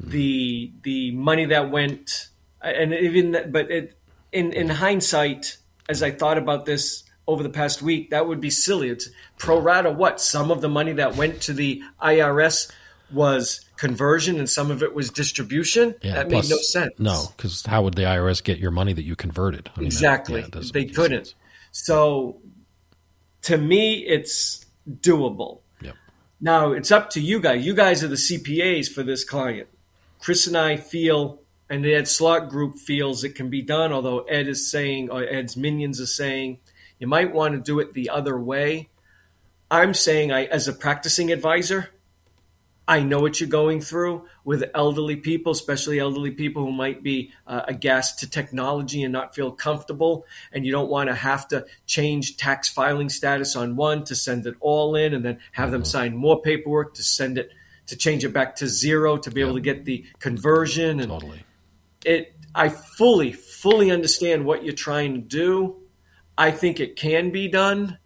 the the money that went and even that, but it, in in hindsight, as I thought about this over the past week, that would be silly. It's pro rata. What some of the money that went to the IRS was conversion and some of it was distribution. yeah, that plus- made no sense. No, because how would the IRS get your money that you converted? I mean, that- Exactly. yeah, they couldn't. sense. So to me, it's doable. Yep. Now it's up to you guys. You guys are the CPAs for this client. Chris and I feel, and the Ed Slott Group feels it can be done. Although Ed is saying, or Ed's minions are saying, you might want to do it the other way. I'm saying, I as a practicing advisor, I know what you're going through with elderly people, especially elderly people who might be uh, aghast to technology and not feel comfortable. And you don't want to have to change tax filing status on one to send it all in and then have them sign more paperwork to send it to change it back to zero to be able to get the conversion. And Totally. it, I fully, fully understand what you're trying to do. I think it can be done.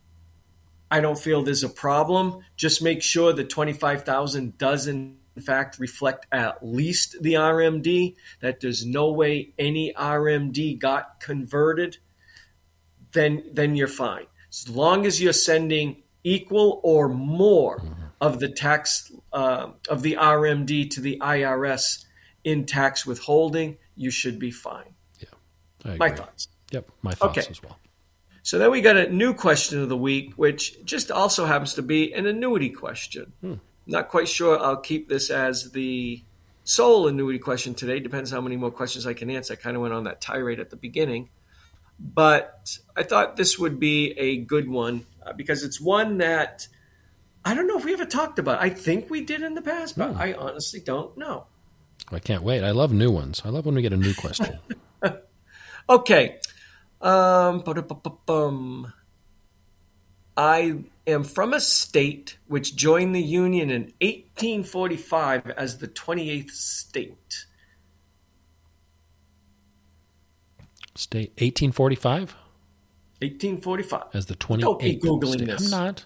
I don't feel there's a problem. Just make sure the 25,000 doesn't in fact reflect at least the RMD, that there's no way any RMD got converted, then then you're fine. As long as you're sending equal or more of the tax uh, of the RMD to the IRS in tax withholding, you should be fine. Yeah, My thoughts. Yep, my thoughts Okay. as well. So then we got a new question of the week, which just also happens to be an annuity question. Not quite sure I'll keep this as the sole annuity question today. Depends how many more questions I can answer. I kind of went on that tirade at the beginning. But I thought this would be a good one uh, because it's one that I don't know if we ever talked about. I think we did in the past, but I honestly don't know. I can't wait. I love new ones. I love when we get a new question. Okay. Um, ba-da-ba-ba-bum. I am from a state which joined the Union in 1845 as the 28th state. State 1845 1845. as the 28th. Don't keep Googling state. this. I'm not.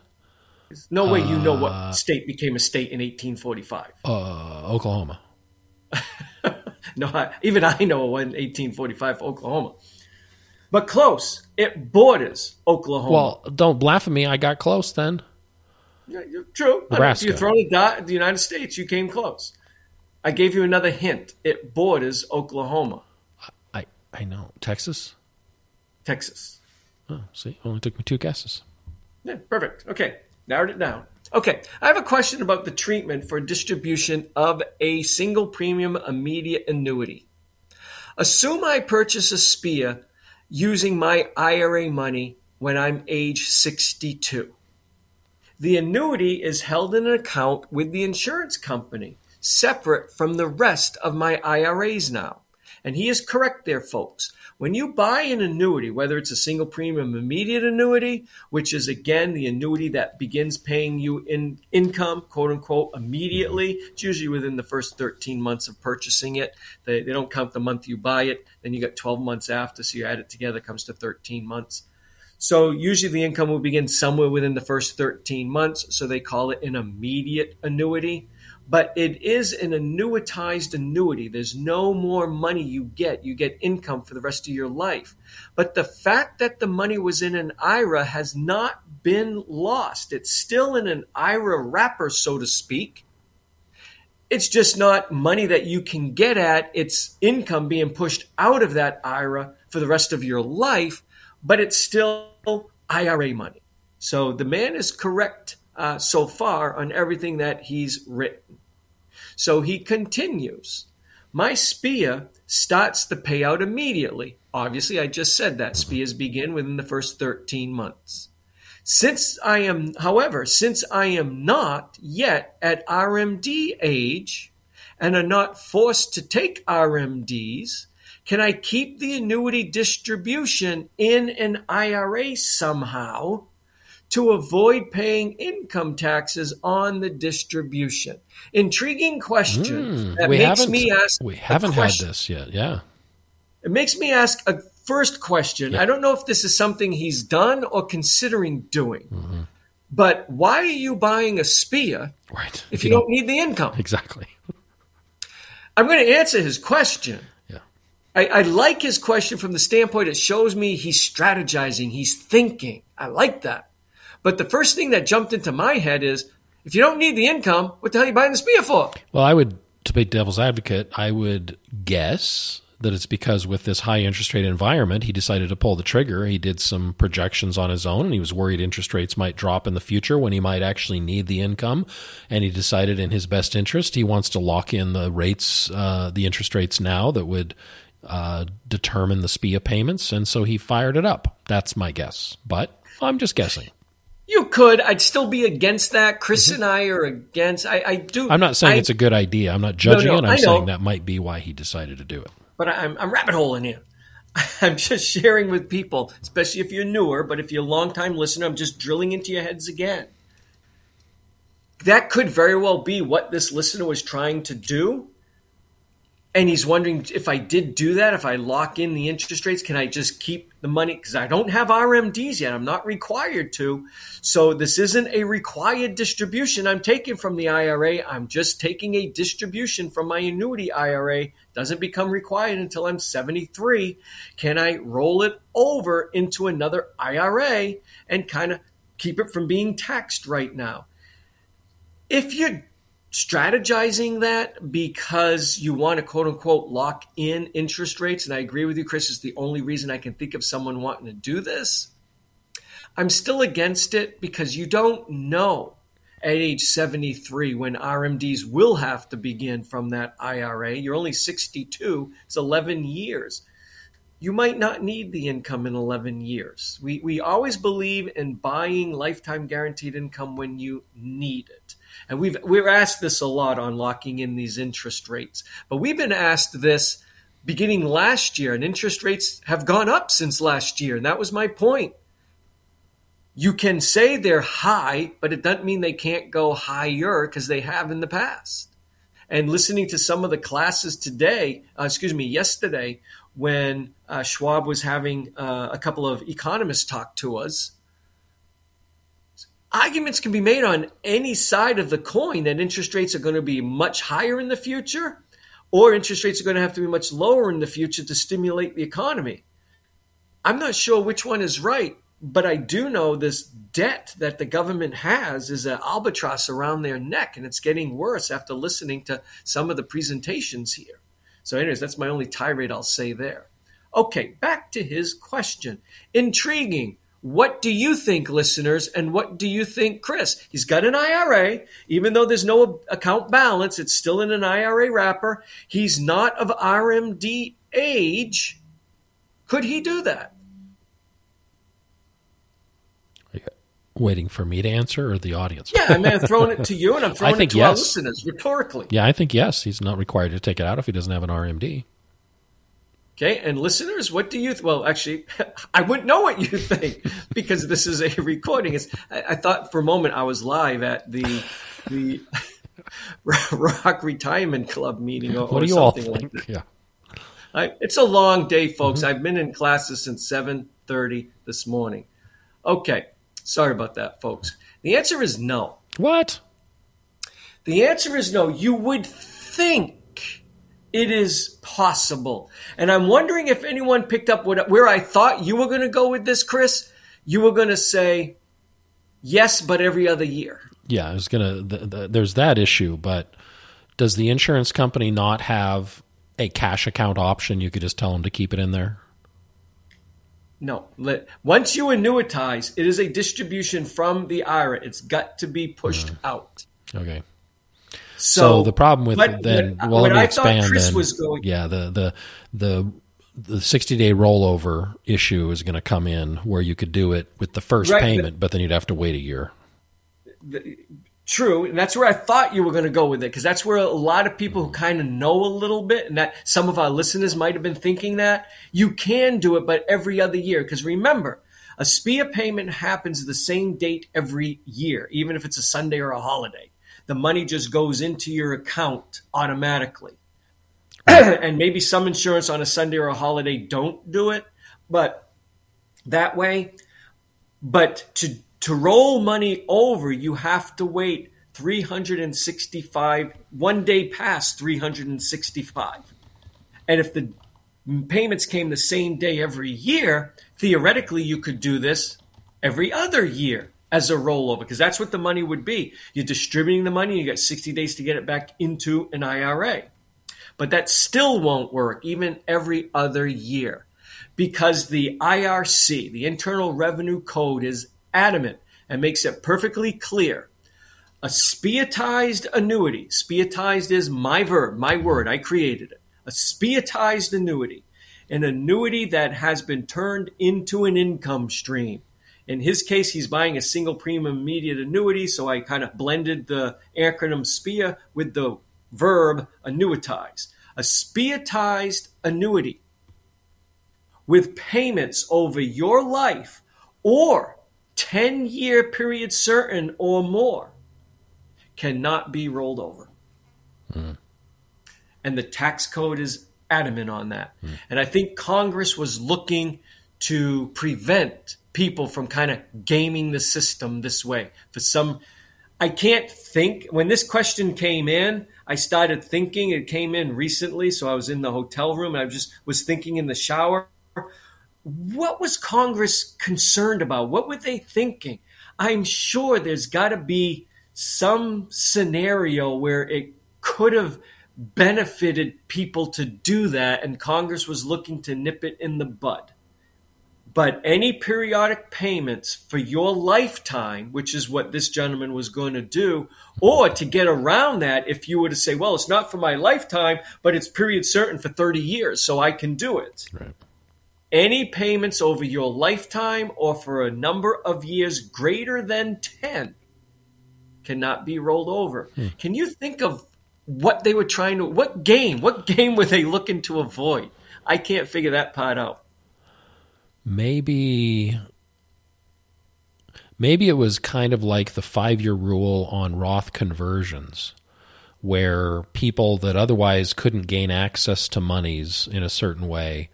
No way you know what state became a state in 1845. Uh, Oklahoma. No, I, even I know it 1845 Oklahoma. But close. It borders Oklahoma. Well, don't laugh at me. I got close then. Yeah, true. Nebraska. You throw a dot at the United States, you came close. I gave you another hint. It borders Oklahoma, I I know. Texas? Texas. Oh, see, only took me two guesses. Yeah, perfect. Okay, narrowed it down. Okay, I have a question about the treatment for distribution of a single premium immediate annuity. Assume I purchase a SPIA using my IRA money when I'm age 62. The annuity is held in an account with the insurance company, separate from the rest of my IRAs now. And he is correct there, folks. When you buy an annuity, whether it's a single premium immediate annuity, which is again the annuity that begins paying you in income, quote unquote, immediately, mm-hmm. it's usually within the first 13 months of purchasing it. They, they don't count the month you buy it. Then you got 12 months after, so you add it together, it comes to 13 months. So usually the income will begin somewhere within the first 13 months. So they call it an immediate annuity. But it is an annuitized annuity. There's no more money you get. You get income for the rest of your life. But the fact that the money was in an IRA has not been lost. It's still in an IRA wrapper, so to speak. It's just not money that you can get at. It's income being pushed out of that IRA for the rest of your life but it's still IRA money. So the man is correct uh, so far on everything that he's written. So he continues. My SPIA starts the payout immediately. Obviously, I just said that SPIAs begin within the first 13 months. Since I am, however, since I am not yet at RMD age and are not forced to take RMDs, can I keep the annuity distribution in an IRA somehow to avoid paying income taxes on the distribution? Intriguing question Mm, that we makes me ask. we haven't had this yet. Yeah. It makes me ask a first question. Yeah. I don't know if this is something he's done or considering doing, Mm-hmm. but why are you buying a SPIA Right. if you don't need the income? Exactly. I'm going to answer his question. Yeah. I, I like his question from the standpoint it shows me he's strategizing, he's thinking. I like that. But the first thing that jumped into my head is if you don't need the income, what the hell are you buying the SPIA for? Well, I would, to be devil's advocate, I would guess that it's because with this high interest rate environment, he decided to pull the trigger. He did some projections on his own, and he was worried interest rates might drop in the future when he might actually need the income. And he decided, in his best interest, he wants to lock in the rates, uh, the interest rates now that would uh, determine the SPIA payments. And so he fired it up. That's my guess, but I'm just guessing. You could. I'd still be against that. Chris and I are against. I, I do. Mm-hmm. I'm not saying I- it's a good idea. I'm not judging no, it. I'm saying that might be why he decided to do it. but I'm, I'm rabbit holing here. I'm just sharing with people, especially if you're newer, but if you're a long time listener, I'm just drilling into your heads again. That could very well be what this listener was trying to do. And he's wondering if I did do that, if I lock in the interest rates, can I just keep the money? Because I don't have RMDs yet. I'm not required to. So this isn't a required distribution I'm taking from the IRA. I'm just taking a distribution from my annuity IRA. Doesn't become required until I'm 73. Can I roll it over into another IRA and kind of keep it from being taxed right now? If you're strategizing that because you want to quote unquote lock in interest rates, and I agree with you, Chris, is the only reason I can think of someone wanting to do this. I'm still against it because you don't know at age 73 when RMDs will have to begin from that IRA. You're only 62, it's 11 years. You might not need the income in 11 years. We, we always believe in buying lifetime guaranteed income when you need it. And we've we're asked this a lot on locking in these interest rates. But we've been asked this beginning last year, and interest rates have gone up since last year. And that was my point. You can say they're high, but it doesn't mean they can't go higher because they have in the past. And listening to some of the classes today, uh, excuse me, yesterday, when uh, Schwab was having uh, a couple of economists talk to us, arguments can be made on any side of the coin that interest rates are going to be much higher in the future or interest rates are going to have to be much lower in the future to stimulate the economy. I'm not sure which one is right, but I do know this debt that the government has is an albatross around their neck, and it's getting worse after listening to some of the presentations here. So, anyways, that's my only tirade I'll say there. Okay, back to his question. Intriguing. What do you think, listeners, and what do you think, Chris? He's got an IRA, even though there's no account balance, it's still in an IRA wrapper. He's not of RMD age. Could he do that? Are you waiting for me to answer or the audience? Yeah, I mean, I'm throwing it to you, and I'm throwing think it to our listeners rhetorically. Yeah, I think yes. He's not required to take it out if he doesn't have an RMD. Okay, and listeners, what do you? Th- well, actually, I wouldn't know what you think because this is a recording. It's, I, I thought for a moment I was live at the the Rock Retirement Club meeting or, What do you all something like think? that. yeah. I, it's a long day, folks. Mm-hmm. I've been in classes since seven thirty this morning. Okay, sorry about that, folks. The answer is no. What? The answer is no. You would think it is possible. And I'm wondering if anyone picked up what, where I thought you were going to go with this, Chris. You were going to say yes, but every other year. Yeah, I was gonna. The, the, there's that issue, but does the insurance company not have a cash account option? You could just tell them to keep it in there. No. Let, once you annuitize, it is a distribution from the IRA. It's got to be pushed Mm-hmm. out. Okay. So, So, the problem with but then, well, let me expand. Chris then. was going- yeah, the the the the sixty day rollover issue is going to come in where you could do it with the first Right, payment, but then you'd have to wait a year. True, and that's where I thought you were going to go with it because that's where a lot of people who kind of know a little bit, and that some of our listeners might have been thinking that you can do it, but every other year. Because remember, a SPIA payment happens the same date every year, even if it's a Sunday or a holiday. The money just goes into your account automatically. and maybe some insurance on a Sunday or a holiday don't do it, but that way. But to to roll money over, you have to wait 365 one day past 365. And if the payments came the same day every year, theoretically you could do this every other year as a rollover because that's what the money would be. You're distributing the money, you got 60 days to get it back into an IRA. But that still won't work even every other year because the IRC, the Internal Revenue Code, is adamant and makes it perfectly clear. A spiatized annuity, spiatized is my verb, my word, I created it. A spiatized annuity, an annuity that has been turned into an income stream. In his case, he's buying a single premium immediate annuity, so I kind of blended the acronym SPIA with the verb annuitize. A spiatized annuity with payments over your life or 10 year period certain or more cannot be rolled over. Hmm. And the tax code is adamant on that. Hmm. And I think Congress was looking to prevent people from kind of gaming the system this way. For some, I can't think. When this question came in, I started thinking. It came in recently, so I was in the hotel room and I just was thinking in the shower what was Congress concerned about? What were they thinking? I'm sure there's got to be some scenario where it could have benefited people to do that, and Congress was looking to nip it in the bud. But any periodic payments for your lifetime, which is what this gentleman was going to do, or to get around that, if you were to say, well, it's not for my lifetime, but it's period certain for 30 years, so I can do it Right. any payments over your lifetime or for a number of years greater than 10 cannot be rolled over. Hmm. Can you think of what they were trying to what game? What game were they looking to avoid? I can't figure that part out. Maybe maybe it was kind of like the 5-year rule on Roth conversions where people that otherwise couldn't gain access to monies in a certain way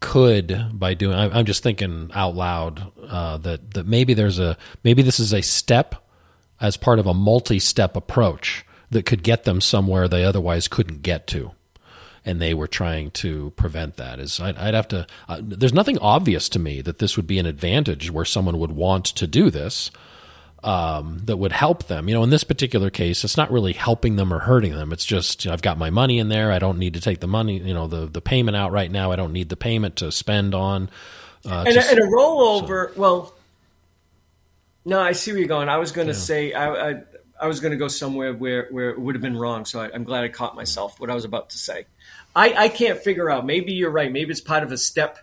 could by doing i'm just thinking out loud uh, that that maybe there's a maybe this is a step as part of a multi-step approach that could get them somewhere they otherwise couldn't get to and they were trying to prevent that is i'd, I'd have to uh, there's nothing obvious to me that this would be an advantage where someone would want to do this um, that would help them. You know, in this particular case, it's not really helping them or hurting them. It's just you know, I've got my money in there. I don't need to take the money, you know, the the payment out right now. I don't need the payment to spend on. Uh, And to a, and a rollover, well, no, I see where you're going. I was going to say I, I I was going to go somewhere where where it would have been wrong. So I, I'm glad I caught myself. What I was about to say, I I can't figure out. Maybe you're right. Maybe it's part of a step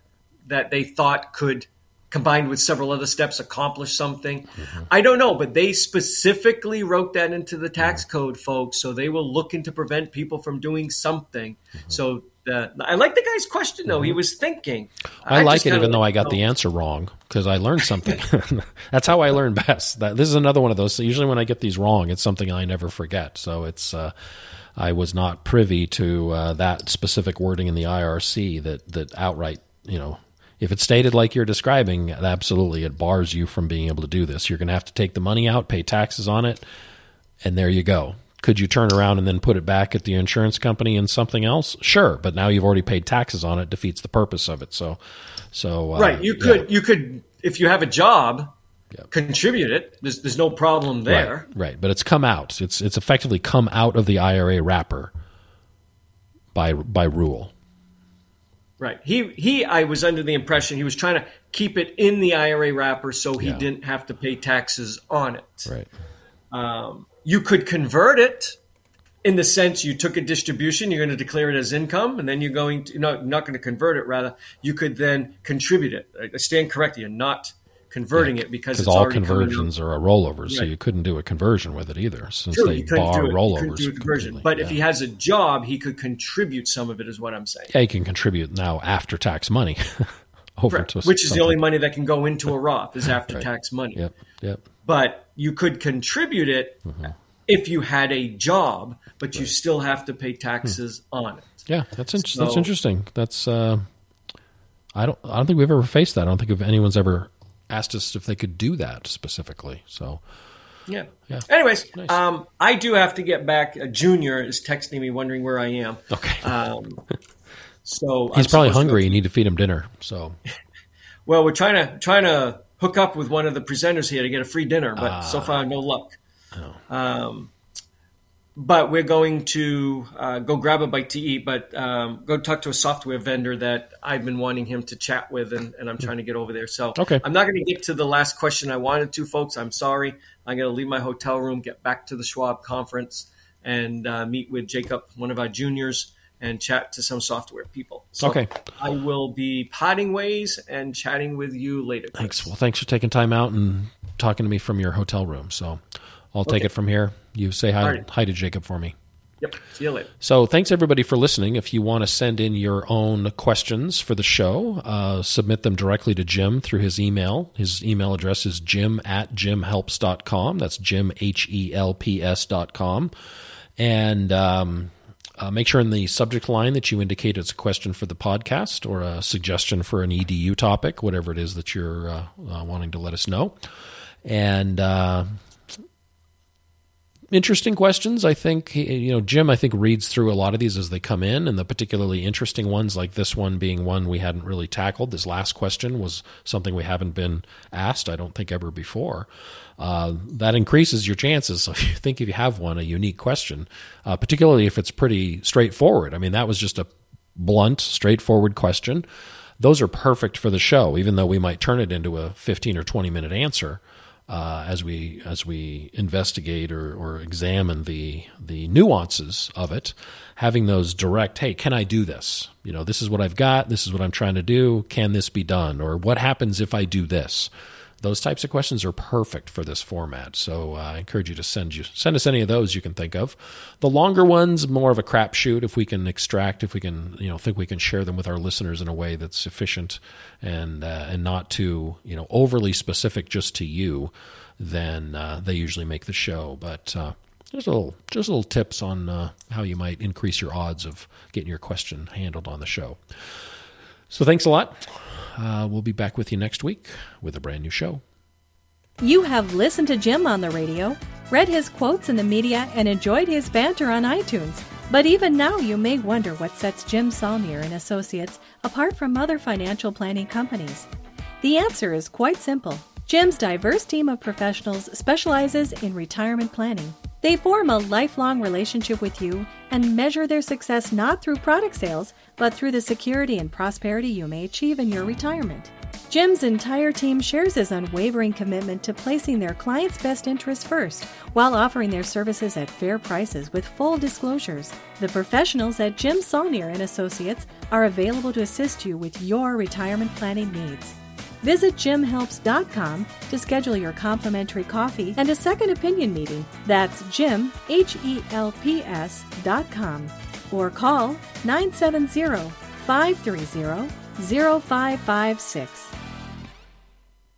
that they thought could combined with several other steps accomplish something. Mm-hmm. I don't know, but they specifically wrote that into the tax mm-hmm. code, folks. So they were looking to prevent people from doing something. Mm-hmm. So the, I like the guy's question though. He was thinking. I, like it, even though I got the oh, answer wrong because I learned something. That's how I learn best. That this is another one of those. Usually, when I get these wrong, it's something I never forget. So it's. Uh, I was not privy to uh, that specific wording in the IRC that that outright, you know, if it's stated like you're describing, absolutely, it bars you from being able to do this. You're going to have to take the money out, pay taxes on it, and there you go. Could you turn around and then put it back at the insurance company and something else? Sure, but now you've already paid taxes on it. Defeats the purpose of it. So, so uh, Right. You yeah. could you could if you have a job, Yeah. contribute it. There's there's no problem there. Right, right, but it's come out. It's it's effectively come out of the IRA wrapper by by rule. Right. He he I was under the impression he was trying to keep it in the IRA wrapper so he Yeah. didn't have to pay taxes on it. Right. Um, you could convert it in the sense you took a distribution, you're going to declare it as income, and then you're going to no, not going to convert it. Rather, you could then contribute it. I stand corrected. You're not converting it because it's all conversions are a rollover, so you couldn't do a conversion with it either, since True, they bar do rollovers. do a conversion. But if he has a job, he could contribute some of it. Is what I'm saying. yeah, he can contribute now after tax money over Correct. to Which is the only money that can go into a Roth is after tax money. Yep. Yep. But you could contribute it Mm-hmm. if you had a job, but you still have to pay taxes on it. Yeah, that's in- that's interesting. That's uh, I don't I don't think we've ever faced that. I don't think if anyone's ever asked us if they could do that specifically. So Yeah. Yeah. Anyways, Nice. um, I do have to get back. A junior is texting me, wondering where I am. okay, Um, so he's I'm probably supposed to- hungry. You need to feed him dinner. So well, we're trying to trying to hook up with one of the presenters here to get a free dinner, but Ah. so far no luck. Oh. Um, but we're going to uh, go grab a bite to eat, but um, go talk to a software vendor that I've been wanting him to chat with, and, and I'm trying to get over there. So Okay. I'm not going to get to the last question I wanted to, folks. I'm sorry. I'm going to leave my hotel room, get back to the Schwab conference, and uh, meet with Jacob, one of our juniors, and chat to some software people. So Okay. I will be potting ways and chatting with you later. Chris. thanks. Well, thanks for taking time out and talking to me from your hotel room. So I'll take it from here. You say hi right. hi to Jacob for me. Yep. See you later. So thanks everybody for listening. If you want to send in your own questions for the show, uh, submit them directly to Jim through his email. His email address is jim at jimhelps.com. That's jim, H-E-L-P-S dot com. And um, uh, make sure in the subject line that you indicate it's a question for the podcast or a suggestion for an EDU topic, whatever it is that you're uh, uh, wanting to let us know. And uh, interesting questions. I think you know Jim. I think reads through a lot of these as they come in, and the particularly interesting ones, like this one being one we hadn't really tackled. This last question was something we haven't been asked. I don't think ever before. Uh, that increases your chances. So if you think if you have one, a unique question, uh, particularly if it's pretty straightforward. I mean, that was just a blunt, straightforward question. Those are perfect for the show, even though we might turn it into a 15 or 20 minute answer uh, as we as we investigate or, or examine the the nuances of it. Having those direct, hey, can I do this? You know, this is what I've got. This is what I'm trying to do. Can this be done? Or what happens if I do this? Those types of questions are perfect for this format. So uh, I encourage you to send you send us any of those you can think of. The longer ones, more of a crapshoot. If we can extract, if we can, you know, think we can share them with our listeners in a way that's efficient and uh, and not too, you know, overly specific just to you, then uh, they usually make the show. But uh, just little just little tips on uh, how you might increase your odds of getting your question handled on the show. So thanks a lot. Uh, we'll be back with you next week with a brand new show. You have listened to Jim on the radio, read his quotes in the media, and enjoyed his banter on iTunes. But even now, you may wonder what sets Jim Saulnier and Associates apart from other financial planning companies. The answer is quite simple. Jim's diverse team of professionals specializes in retirement planning. They form a lifelong relationship with you and measure their success not through product sales, but through the security and prosperity you may achieve in your retirement. Jim's entire team shares his unwavering commitment to placing their clients' best interests first while offering their services at fair prices with full disclosures. The professionals at Jim Saulnier and Associates are available to assist you with your retirement planning needs. Visit jimhelps.com to schedule your complimentary coffee and a second opinion meeting. That's jim, H-E-L-P-S dot com. Or call 970-530-0556.